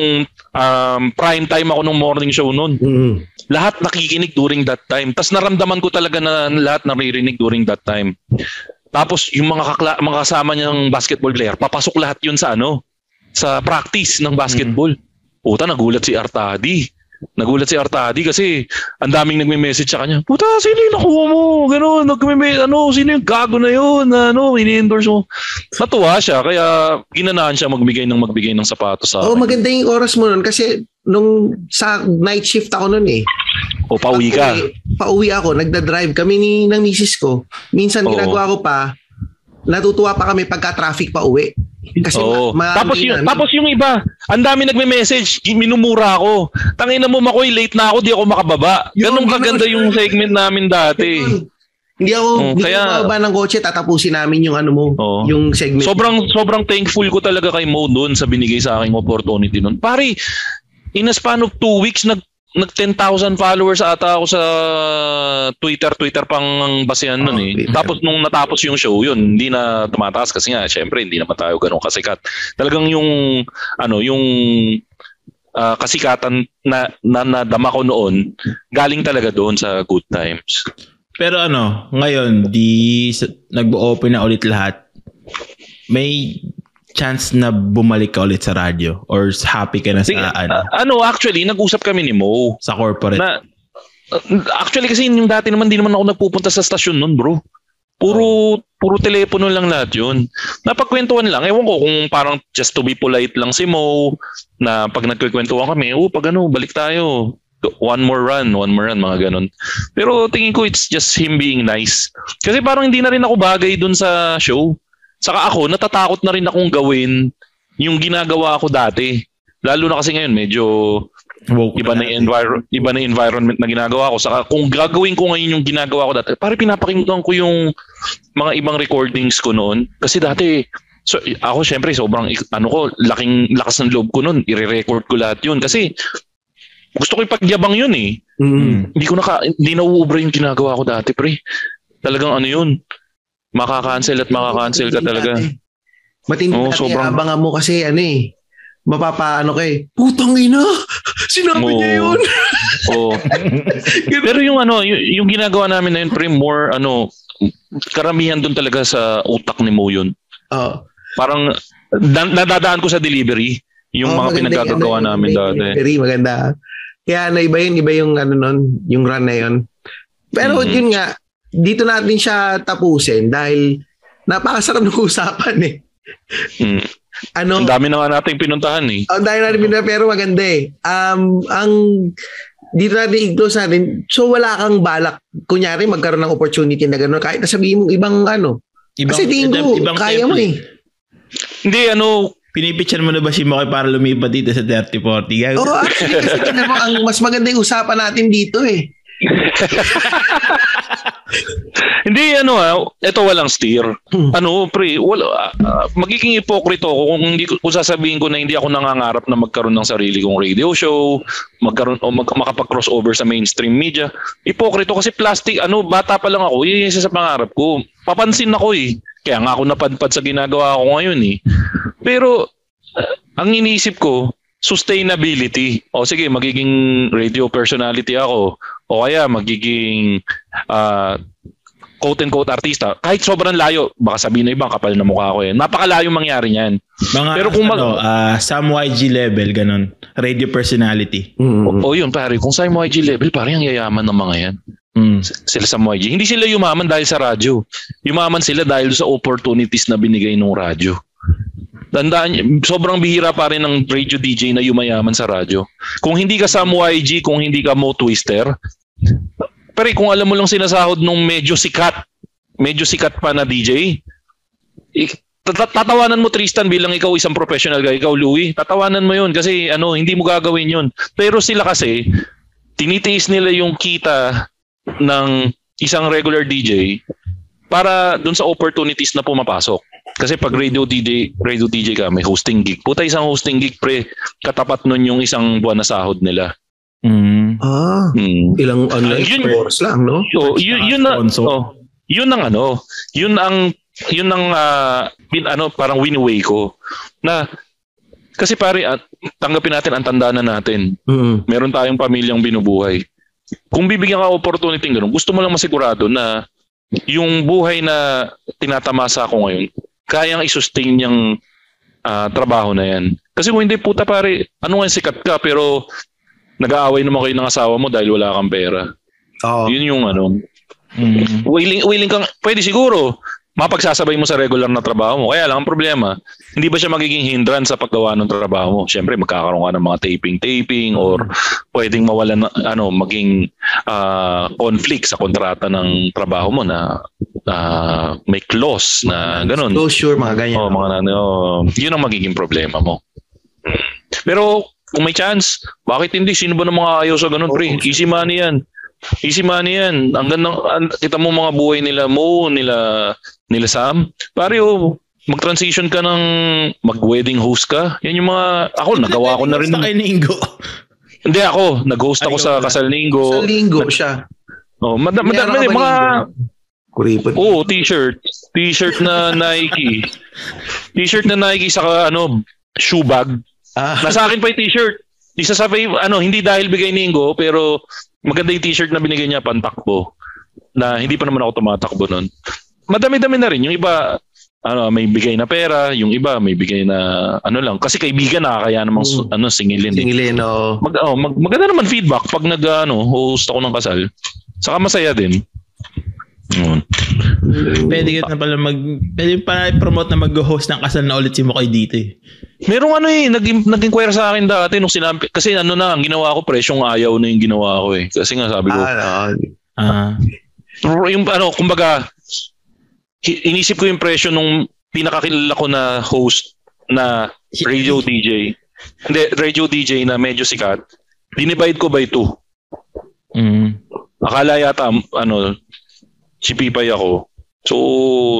um, prime time ako nung morning show noon. Mm. Lahat nakikinig during that time. Tapos naramdaman ko talaga na lahat naririnig during that time. Tapos yung mga, kakla- mga kasama niyang basketball player, papasok lahat yun sa ano, sa practice ng basketball. Puta, nagulat si Artadi. Nagulat si Artadi kasi ang daming nagme-message sa kanya. Puta, sino yung nakuha mo? Ganun, nagme ano, sino yung gago na yun? Ano, ini-endorse mo. Natuwa siya, kaya ginanahan siya magbigay ng magbigay ng sapatos sa Oo, akin. maganda yung oras mo nun kasi nung sa night shift ako nun eh. o pauwi ka. Pauwi, pauwi ako, nagda-drive kami ni ng misis ko. Minsan Oo. ginagawa ko pa, natutuwa pa kami pagka traffic pa uwi. Kasi Oo. ma- ma- tapos yung ano, tapos yung iba, ang dami nagme-message, minumura ako. Tangina mo makoy, late na ako, di ako makababa. Ganun kaganda yung segment namin dati. Yun. Hindi ako, Oo, hindi kaya- ko ng kotse, tatapusin namin yung ano mo, Oo. yung segment. Sobrang sobrang thankful ko talaga kay Mo doon sa binigay sa aking opportunity noon. Pare, in a span of two weeks, nag nag 10,000 followers ata ako sa Twitter, Twitter pang basehan nun Oh, eh. Twitter. Tapos nung natapos yung show, yun, hindi na tumataas kasi nga, syempre, hindi naman tayo ganun kasikat. Talagang yung, ano, yung ah, kasikatan na, na nadama ko noon, galing talaga doon sa good times. Pero ano, ngayon, di nag-open na ulit lahat. May chance na bumalik ka ulit sa radyo or happy ka na sa ano, ah, ano, actually, nag-usap kami ni Mo. sa corporate. na uh, actually kasi yung dati naman di naman ako nagpupunta sa stasyon noon, bro. Puro puro telepono lang lahat 'yun. Napagkwentuhan lang. Ewan ko kung parang just to be polite lang si Mo na pag nagkukwentuhan kami, oh, pag ano, balik tayo. One more run, one more run, mga ganun. Pero tingin ko it's just him being nice. Kasi parang hindi na rin ako bagay dun sa show. Saka ako, natatakot na rin akong gawin yung ginagawa ko dati. Lalo na kasi ngayon, medyo Woke iba na yung enviro- iba na environment na ginagawa ko. Saka kung gagawin ko ngayon yung ginagawa ko dati, pare pinapakinggan ko yung mga ibang recordings ko noon. Kasi dati, so, ako syempre sobrang, ano ko, laking lakas ng loob ko noon. I-record ko lahat yun. Kasi gusto ko ipagyabang yun eh. Mm. Hindi ko naka, hindi nauubra yung ginagawa ko dati, pre. Talagang ano yun. Makaka-cancel at makaka-cancel ka talaga. Matindi Oo, dati, sobrang- abangan mo kasi ano eh, mapapaano ka eh, putang ina! [laughs] Sinabi Oo. niya yun! [laughs] Oo. [laughs] Pero yung ano, y- yung ginagawa namin na yun, pre, more ano, karamihan doon talaga sa utak ni Mo yun. Oo. Parang na- nadadaan ko sa delivery yung Oo, mga yung- namin yung dati. delivery, maganda. Kaya ano, iba yun, iba yung ano nun, yung run na yun. Pero Mhm. yun nga, dito natin siya tapusin dahil napakasarap ng usapan eh. Mm. Ano? Ang dami na nga nating pinuntahan eh. Ang dahil natin pinag pero maganda eh. Um, ang dito natin i-close natin. So wala kang balak, kunyari magkaroon ng opportunity na gano'n, kahit na sabihin mong ibang ano. Ibang, Kasi tingin ko, kaya mo eh. Hindi, ano, Pinipicture mo na ba si Mokoy para lumipat dito sa 30-40? Gago. Oo, actually, kasi tingnan mo, ang mas maganda yung usapan natin dito eh. [laughs] Hindi ano ah, ito walang steer. Hmm. Ano pre, wala ah, magiging hipokrito ako kung hindi ko sasabihin ko na hindi ako nangangarap na magkaroon ng sarili kong radio show, magkaroon o mag, makapag-crossover sa mainstream media. Hipokrito kasi plastic, ano, bata pa lang ako, yun yung isa sa pangarap ko. Papansin ako eh. Kaya nga ako napadpad sa ginagawa ko ngayon eh. Pero ah, ang iniisip ko, sustainability. O sige, magiging radio personality ako. O kaya magiging ah, quote-unquote artista. Kahit sobrang layo, baka sabihin na ibang kapal na mukha ko eh. Napakalayo mangyari niyan. Mga, Pero kung mag- ano, ah, Sam YG level, ganun. Radio personality. Mm. O yun, pare, kung sa YG level, parang ang yayaman ng mga yan. Mm. Sila sa YG. Hindi sila yumaman dahil sa radyo. Yumaman sila dahil sa opportunities na binigay ng radyo. Tandaan sobrang bihira pa rin ng radio DJ na yumayaman sa radyo. Kung hindi ka Sam YG, kung hindi ka Mo Twister, pero kung alam mo lang sinasahod nung medyo sikat, medyo sikat pa na DJ, tatawanan mo Tristan bilang ikaw isang professional guy, ikaw Louie, tatawanan mo yun kasi ano, hindi mo gagawin yun. Pero sila kasi, tinitiis nila yung kita ng isang regular DJ para dun sa opportunities na pumapasok. Kasi pag radio DJ, radio DJ ka, may hosting gig. Puta isang hosting gig pre, katapat nun yung isang buwan na sahod nila. Mm. Ah, Hmm. ilang online Ah, yun- course lang, no? So, yun, yun na, oh, yun ang ano, yun ang, yun ang, ah, bin, ano, parang win-way ko. Na, kasi pare, at, tanggapin natin ang tanda na natin. Mm. Meron tayong pamilyang binubuhay. Kung bibigyan ka opportunity ng ganun, gusto mo lang masigurado na yung buhay na tinatamasa ko ngayon, kayang isustain yung ah, trabaho na yan. Kasi kung hindi puta pare, ano nga sikat ka pero nag-aaway naman kayo ng asawa mo dahil wala kang pera. Oo. Yun yung ano, Mm. willing, willing kang, pwede siguro, mapagsasabay mo sa regular na trabaho mo. Kaya lang, ang problema, hindi ba siya magiging hindrance sa paggawa ng trabaho mo? Siyempre, magkakaroon ka ng mga taping-taping or pwedeng mawalan, na- ano, maging ah, conflict sa kontrata ng trabaho mo na ah, may clause na ganun. Closure, mga ganyan. Oh, mga nano, yun ang magiging problema mo. Pero kung may chance, bakit hindi? Sino ba ng mga ayaw sa ganun, pre? Easy money yan. Easy money yan. Ang ganda, ang, kita mo mga buhay nila Mo, nila, nila Sam. Pare, oh, mag-transition ka ng mag-wedding host ka. Yan yung mga, ako, nagawa ko na rin. Kay Ningo. Hindi ako, nag-host ako sa. Kasal Linggo. Sa linggo siya. Oh, madam, Meron madam, ka ba mga? Kuripot. Oo, t-shirt. T-shirt na [laughs] Nike. T-shirt na Nike saka ano, shoe bag. Ah, Nasa akin pa yung t-shirt. Isa sa fav- ano, hindi dahil bigay ni Ingo, pero maganda yung t-shirt na binigay niya pantakbo. Na hindi pa naman ako tumatakbo nun. Madami-dami na rin. Yung iba, ano, may bigay na pera. Yung iba, may bigay na ano lang. Kasi kaibigan nakakaya namang su- ano, singilin. Singilin, oh. Mag, oh, mag, maganda naman feedback pag nag, ano, host ako ng kasal. Saka masaya din. Yun. Pwede ka na pala mag... Pwede pa promote na mag-host ng kasal na ulit si Mokoy dito eh. Merong ano eh, nag- nag-inquire sa akin dati nung sinabi, kasi ano na, ang ginawa ko, presyong ayaw na yung ginawa ko eh. Kasi nga sabi ko, Ah, no. Ah. yung ano, kumbaga, inisip ko yung presyo nung pinakakilala ko na host na radio DJ. Hindi, radio DJ na medyo sikat. Dinivide ko by two. Mm. Akala yata, ano, si Pipay ako. So,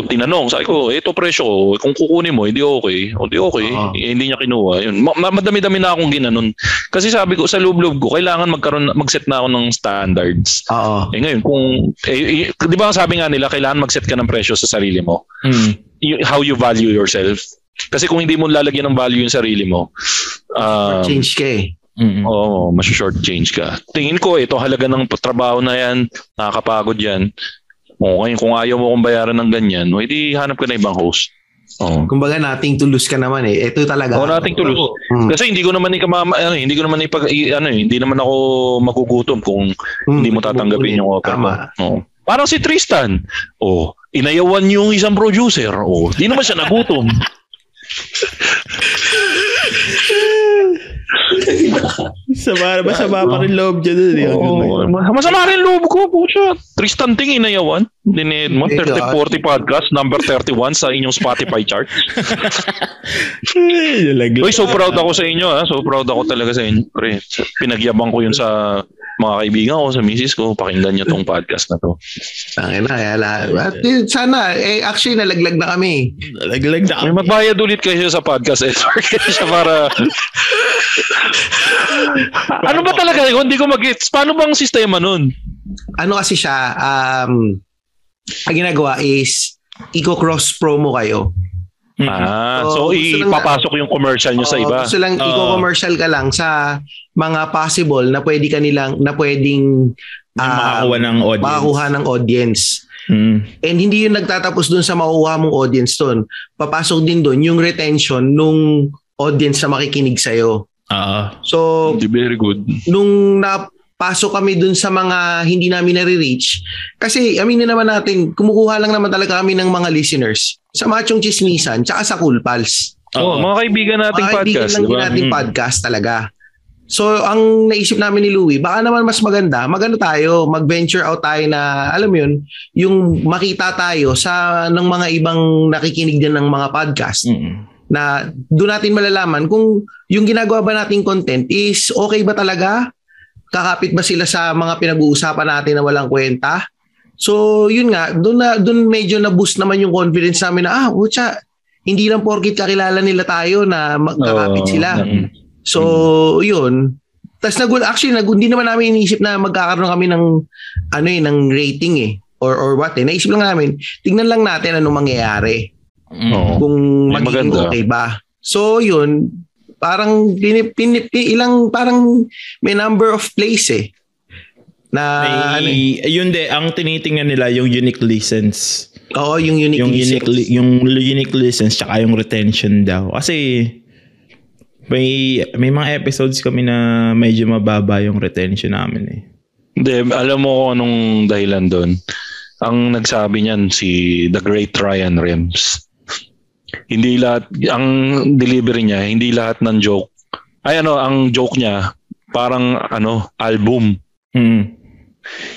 tinanong, sabi ko, ito presyo ko, kung kukunin mo, hindi okay. O, di okay. Oo. Eh, hindi niya kinuha. Yun. Ma- ma- madami-dami na akong ginanon. Kasi sabi ko, sa loob-loob ko, kailangan magkaroon, mag-set na ako ng standards. Oo. Eh ngayon, kung, eh, eh, di ba ang sabi nga nila, kailangan mag-set ka ng presyo sa sarili mo. Mm. Y- how you value yourself. Kasi kung hindi mo lalagyan ng value yung sarili mo, um, Change ka eh. Mm. Oo, oh, short change ka. Tingin ko, ito halaga ng trabaho na yan, nakakapagod yan. O, ngayon, kung ayaw mo kong bayaran ng ganyan, o, edi hanap ka na ibang host. Oo. Kumbaga nating to lose ka naman eh. Ito talaga. Oo, nating to lose. Hmm. Kasi hindi ko naman ikamama, ano, hindi ko naman ipag, ano, eh, hindi naman ako magugutom kung Hmm, hindi mo tatanggapin yung offer. Tama. Oo. Parang si Tristan. Oh, inayawan yung isang producer. Oh, di naman siya nagutom. [laughs] [laughs] Sama, masama pa rin loob dyan. dun, eh. Masama rin loob ko po siya. Tristan Ting inayawan. Dinid mo. Hindi, 3040 podcast, number 31 sa inyong Spotify chart. [laughs] Uy, so proud ako sa inyo ha. So proud ako talaga sa inyo. Pre, pinagyabang ko yun sa mga kaibigan ko, sa misis ko. Pakinggan niyo tong podcast na to. Tangin na, kaya la, at, eh, sana, eh, actually, nalaglag na kami. Nalaglag na May kami. magbayad ulit kayo sa podcast [laughs] Edward. Kaya siya para... [laughs] ano ba talaga yun? Hindi ko mag-gets. Paano bang sistema nun? Ano kasi siya, um, ang ginagawa is, i-cross promo kayo. Ah, So, so, gusto lang- ipapasok yung commercial nyo sa Oo, iba. Gusto lang Oo. i-commercial ka lang sa mga possible na pwede kanilang, na pwedeng Na ah, makakuha ng audience. makakuha ng audience. Mm. And hindi yun nagtatapos dun sa makuha mong audience dun. Papasok din dun yung retention nung audience na makikinig sa'yo. Oo. So, Very good. nung napasok kami dun sa mga hindi namin nare-reach, kasi aminin naman natin, kumukuha lang naman talaga kami ng mga listeners sa Machong Chismisan tsaka sa Cool Pals. Oh, mga kaibigan nating Mga kaibigan podcast, lang di din ba? natin Mm. podcast talaga. So, ang naisip namin ni Louie, baka naman mas maganda, magano tayo, mag-venture out tayo na, alam mo yun, yung makita tayo sa ng mga ibang nakikinig din ng mga podcast Mm. Na doon natin malalaman kung yung ginagawa ba nating content is okay ba talaga? Kakapit ba sila sa mga pinag-uusapan natin na walang kwenta? So, yun nga, doon na doon medyo na boost naman yung confidence namin na ah, utya, hindi lang porkit kakilala nila tayo na magkakapit sila. Mm. So, yun. Tapos nagul actually nag hindi naman namin iniisip na magkakaroon kami ng ano eh ng rating eh or or what eh. Naisip lang namin, tignan lang natin ano mangyayari Mm. Kung May magiging maganda. okay ba. So, yun, parang pinip, pinip, ilang parang may number of plays eh. Na ano eh. May, yun de, ang tinitingnan nila yung unique listens. Oo, yung unique yung listens. unique li- yung unique listens tsaka yung retention daw. Kasi may may mga episodes kami na medyo mababa yung retention namin eh. Hindi, alam mo kung anong dahilan doon. Ang nagsabi niyan si The Great Ryan Rems. Hindi lahat, ang delivery niya, hindi lahat ng joke. Ay ano, ang joke niya, parang ano, album. Mm.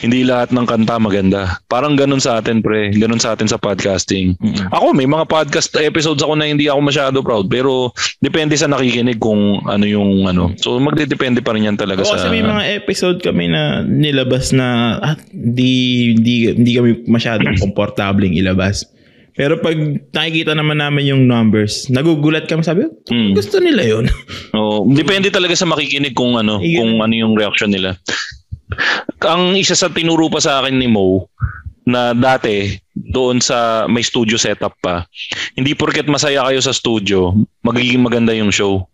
Hindi lahat ng kanta maganda. Parang ganun sa atin, pre. Ganun sa atin sa podcasting. Mm. Ako, may mga podcast episodes ako na hindi ako masyado proud. Pero depende sa nakikinig kung ano yung ano. So magdedepende pa rin yan talaga Oo, sa... kasi may mga episode kami na nilabas na at di, di, di kami masyadong [clears throat] komportabling ilabas. Pero pag nakikita naman namin yung numbers, nagugulat kami sabi, Hmm. gusto nila yun. [laughs] Oo, depende talaga sa makikinig kung ano, Iyon. kung ano yung reaction nila. Ang isa sa tinuro pa sa akin ni Mo na dati doon sa may studio setup pa. Hindi porket masaya kayo sa studio, magiging maganda yung show.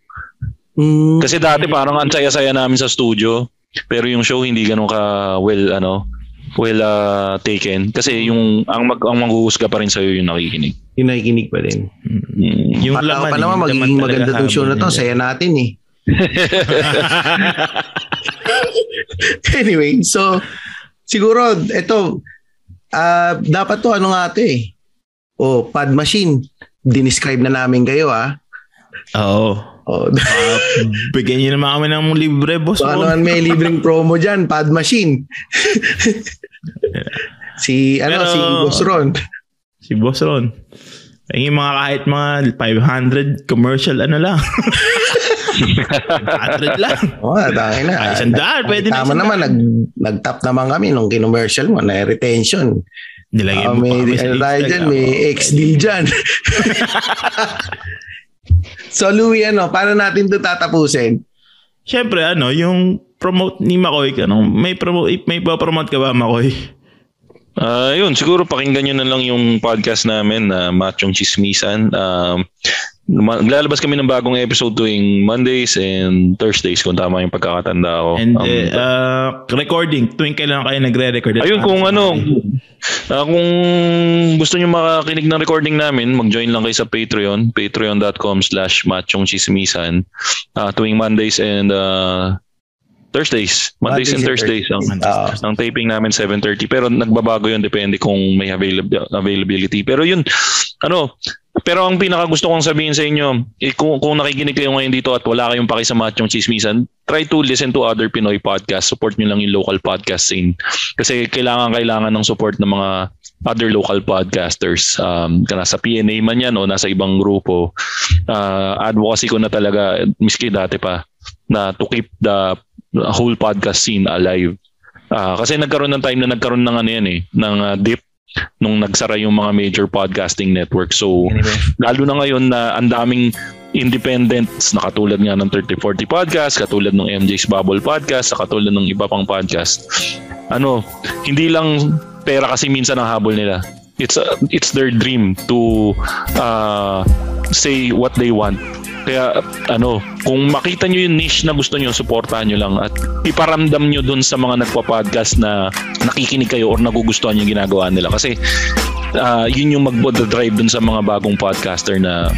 Mm, Kasi dati parang ang saya-saya namin sa studio, pero yung show hindi ganun ka well ano, well uh, taken kasi yung ang mag ang manghuhusga pa rin sa yung nakikinig. yung nakikinig pa din. Mm. yung Pala laman, pa naman magiging maganda tong show na to. Saya natin eh. [laughs] anyway, so siguro ito ah dapat to ano nga to eh. Oh, pad machine. Dinescribe na namin kayo ah. Oo. Oh, Uh, [laughs] bigyan niyo naman kami ng libre, boss. so ano Ron. man may [laughs] libreng promo diyan, pad machine. [laughs] si ano Pero- si Boss Ron. Si Boss Ron. Ay, yung mga kahit mga 500 commercial ano lang. 100 lang. Oh, dahil na. Ay, isang daan, pwede na Tama naman, nag, nag-tap naman kami nung kinommercial mo na retention. Nilagay Ah, mo may, pa kami sa ano tayo dyan, may ex-deal dyan. So Louie, ano, paano natin ito tatapusin? Siyempre, ano, yung promote ni Makoy, ano, may promote, may pa-promote ka ba, Makoy? Ah, yun, siguro pakinggan nyo na lang yung podcast namin na Machong Chismisan. Um, ma- Maglalabas kami ng bagong episode tuwing Mondays and Thursdays kung tama yung pagkakatanda ko. And Um, eh, uh, recording, tuwing kailan kayo nagre-record? Ayun, kung ano, [laughs] ah, kung gusto nyo makakinig ng recording namin, mag-join lang kayo sa Patreon, patreon.com slash machongchismisan Ah, tuwing Mondays and ah, Thursdays. Mondays, and Thursdays. Ang, Ah. ang taping namin 7.30 pero nagbabago yun depende kung may availab- availability. Pero yun, ano, pero ang pinaka gusto kong sabihin sa inyo, eh, kung, kung nakikinig kayo ngayon dito at wala kayong pakisama at yung chismisan, try to listen to other Pinoy podcast. Support nyo lang yung local podcast scene. Kasi kailangan kailangan ng support ng mga other local podcasters. Um, nasa PNA man yan o nasa ibang grupo. Uh, advocacy ko na talaga, miski dati pa, na to keep the whole podcast scene alive. Uh, kasi nagkaroon ng time na nagkaroon ng ano yan eh, ng uh, dip nung nagsara yung mga major podcasting network. So, anyway. lalo na ngayon na ang daming independents na katulad nga ng 3040 podcast, katulad ng MJ's Bubble podcast, katulad ng iba pang podcast. Ano, hindi lang pera kasi minsan ang habol nila. It's a, it's their dream to uh, say what they want kaya ano, kung makita nyo yung niche na gusto nyo, supportahan nyo lang at iparamdam nyo dun sa mga nagpa-podcast na nakikinig kayo or nagugustuhan yung ginagawa nila. Kasi uh, yun yung mag-drive dun sa mga bagong podcaster na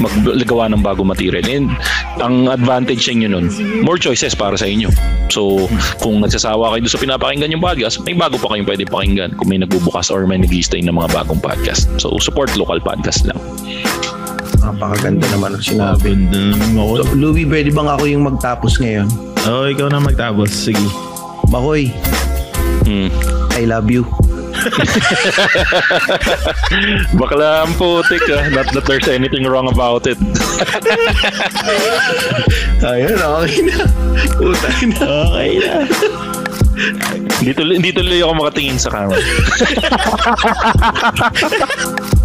maglagawa ng bagong material. And ang advantage sa inyo nun, more choices para sa inyo. So, kung nagsasawa kayo sa pinapakinggan yung podcast, may bago pa kayong pwede pakinggan kung may nagbubukas or may nag-stay ng mga bagong podcast. So, support local podcast lang. Napakaganda naman ang sinabi. So, Louie, pwede bang ako yung magtapos ngayon? Oo, oh, ikaw na magtapos. Sige. Makoy, Hmm. I love you. [laughs] Bakla ang putik ah. Not that there's anything wrong about it. [laughs] Ayun, okay na. Utay na. Okay na. Dito, dito tuloy ako makatingin sa camera. [laughs]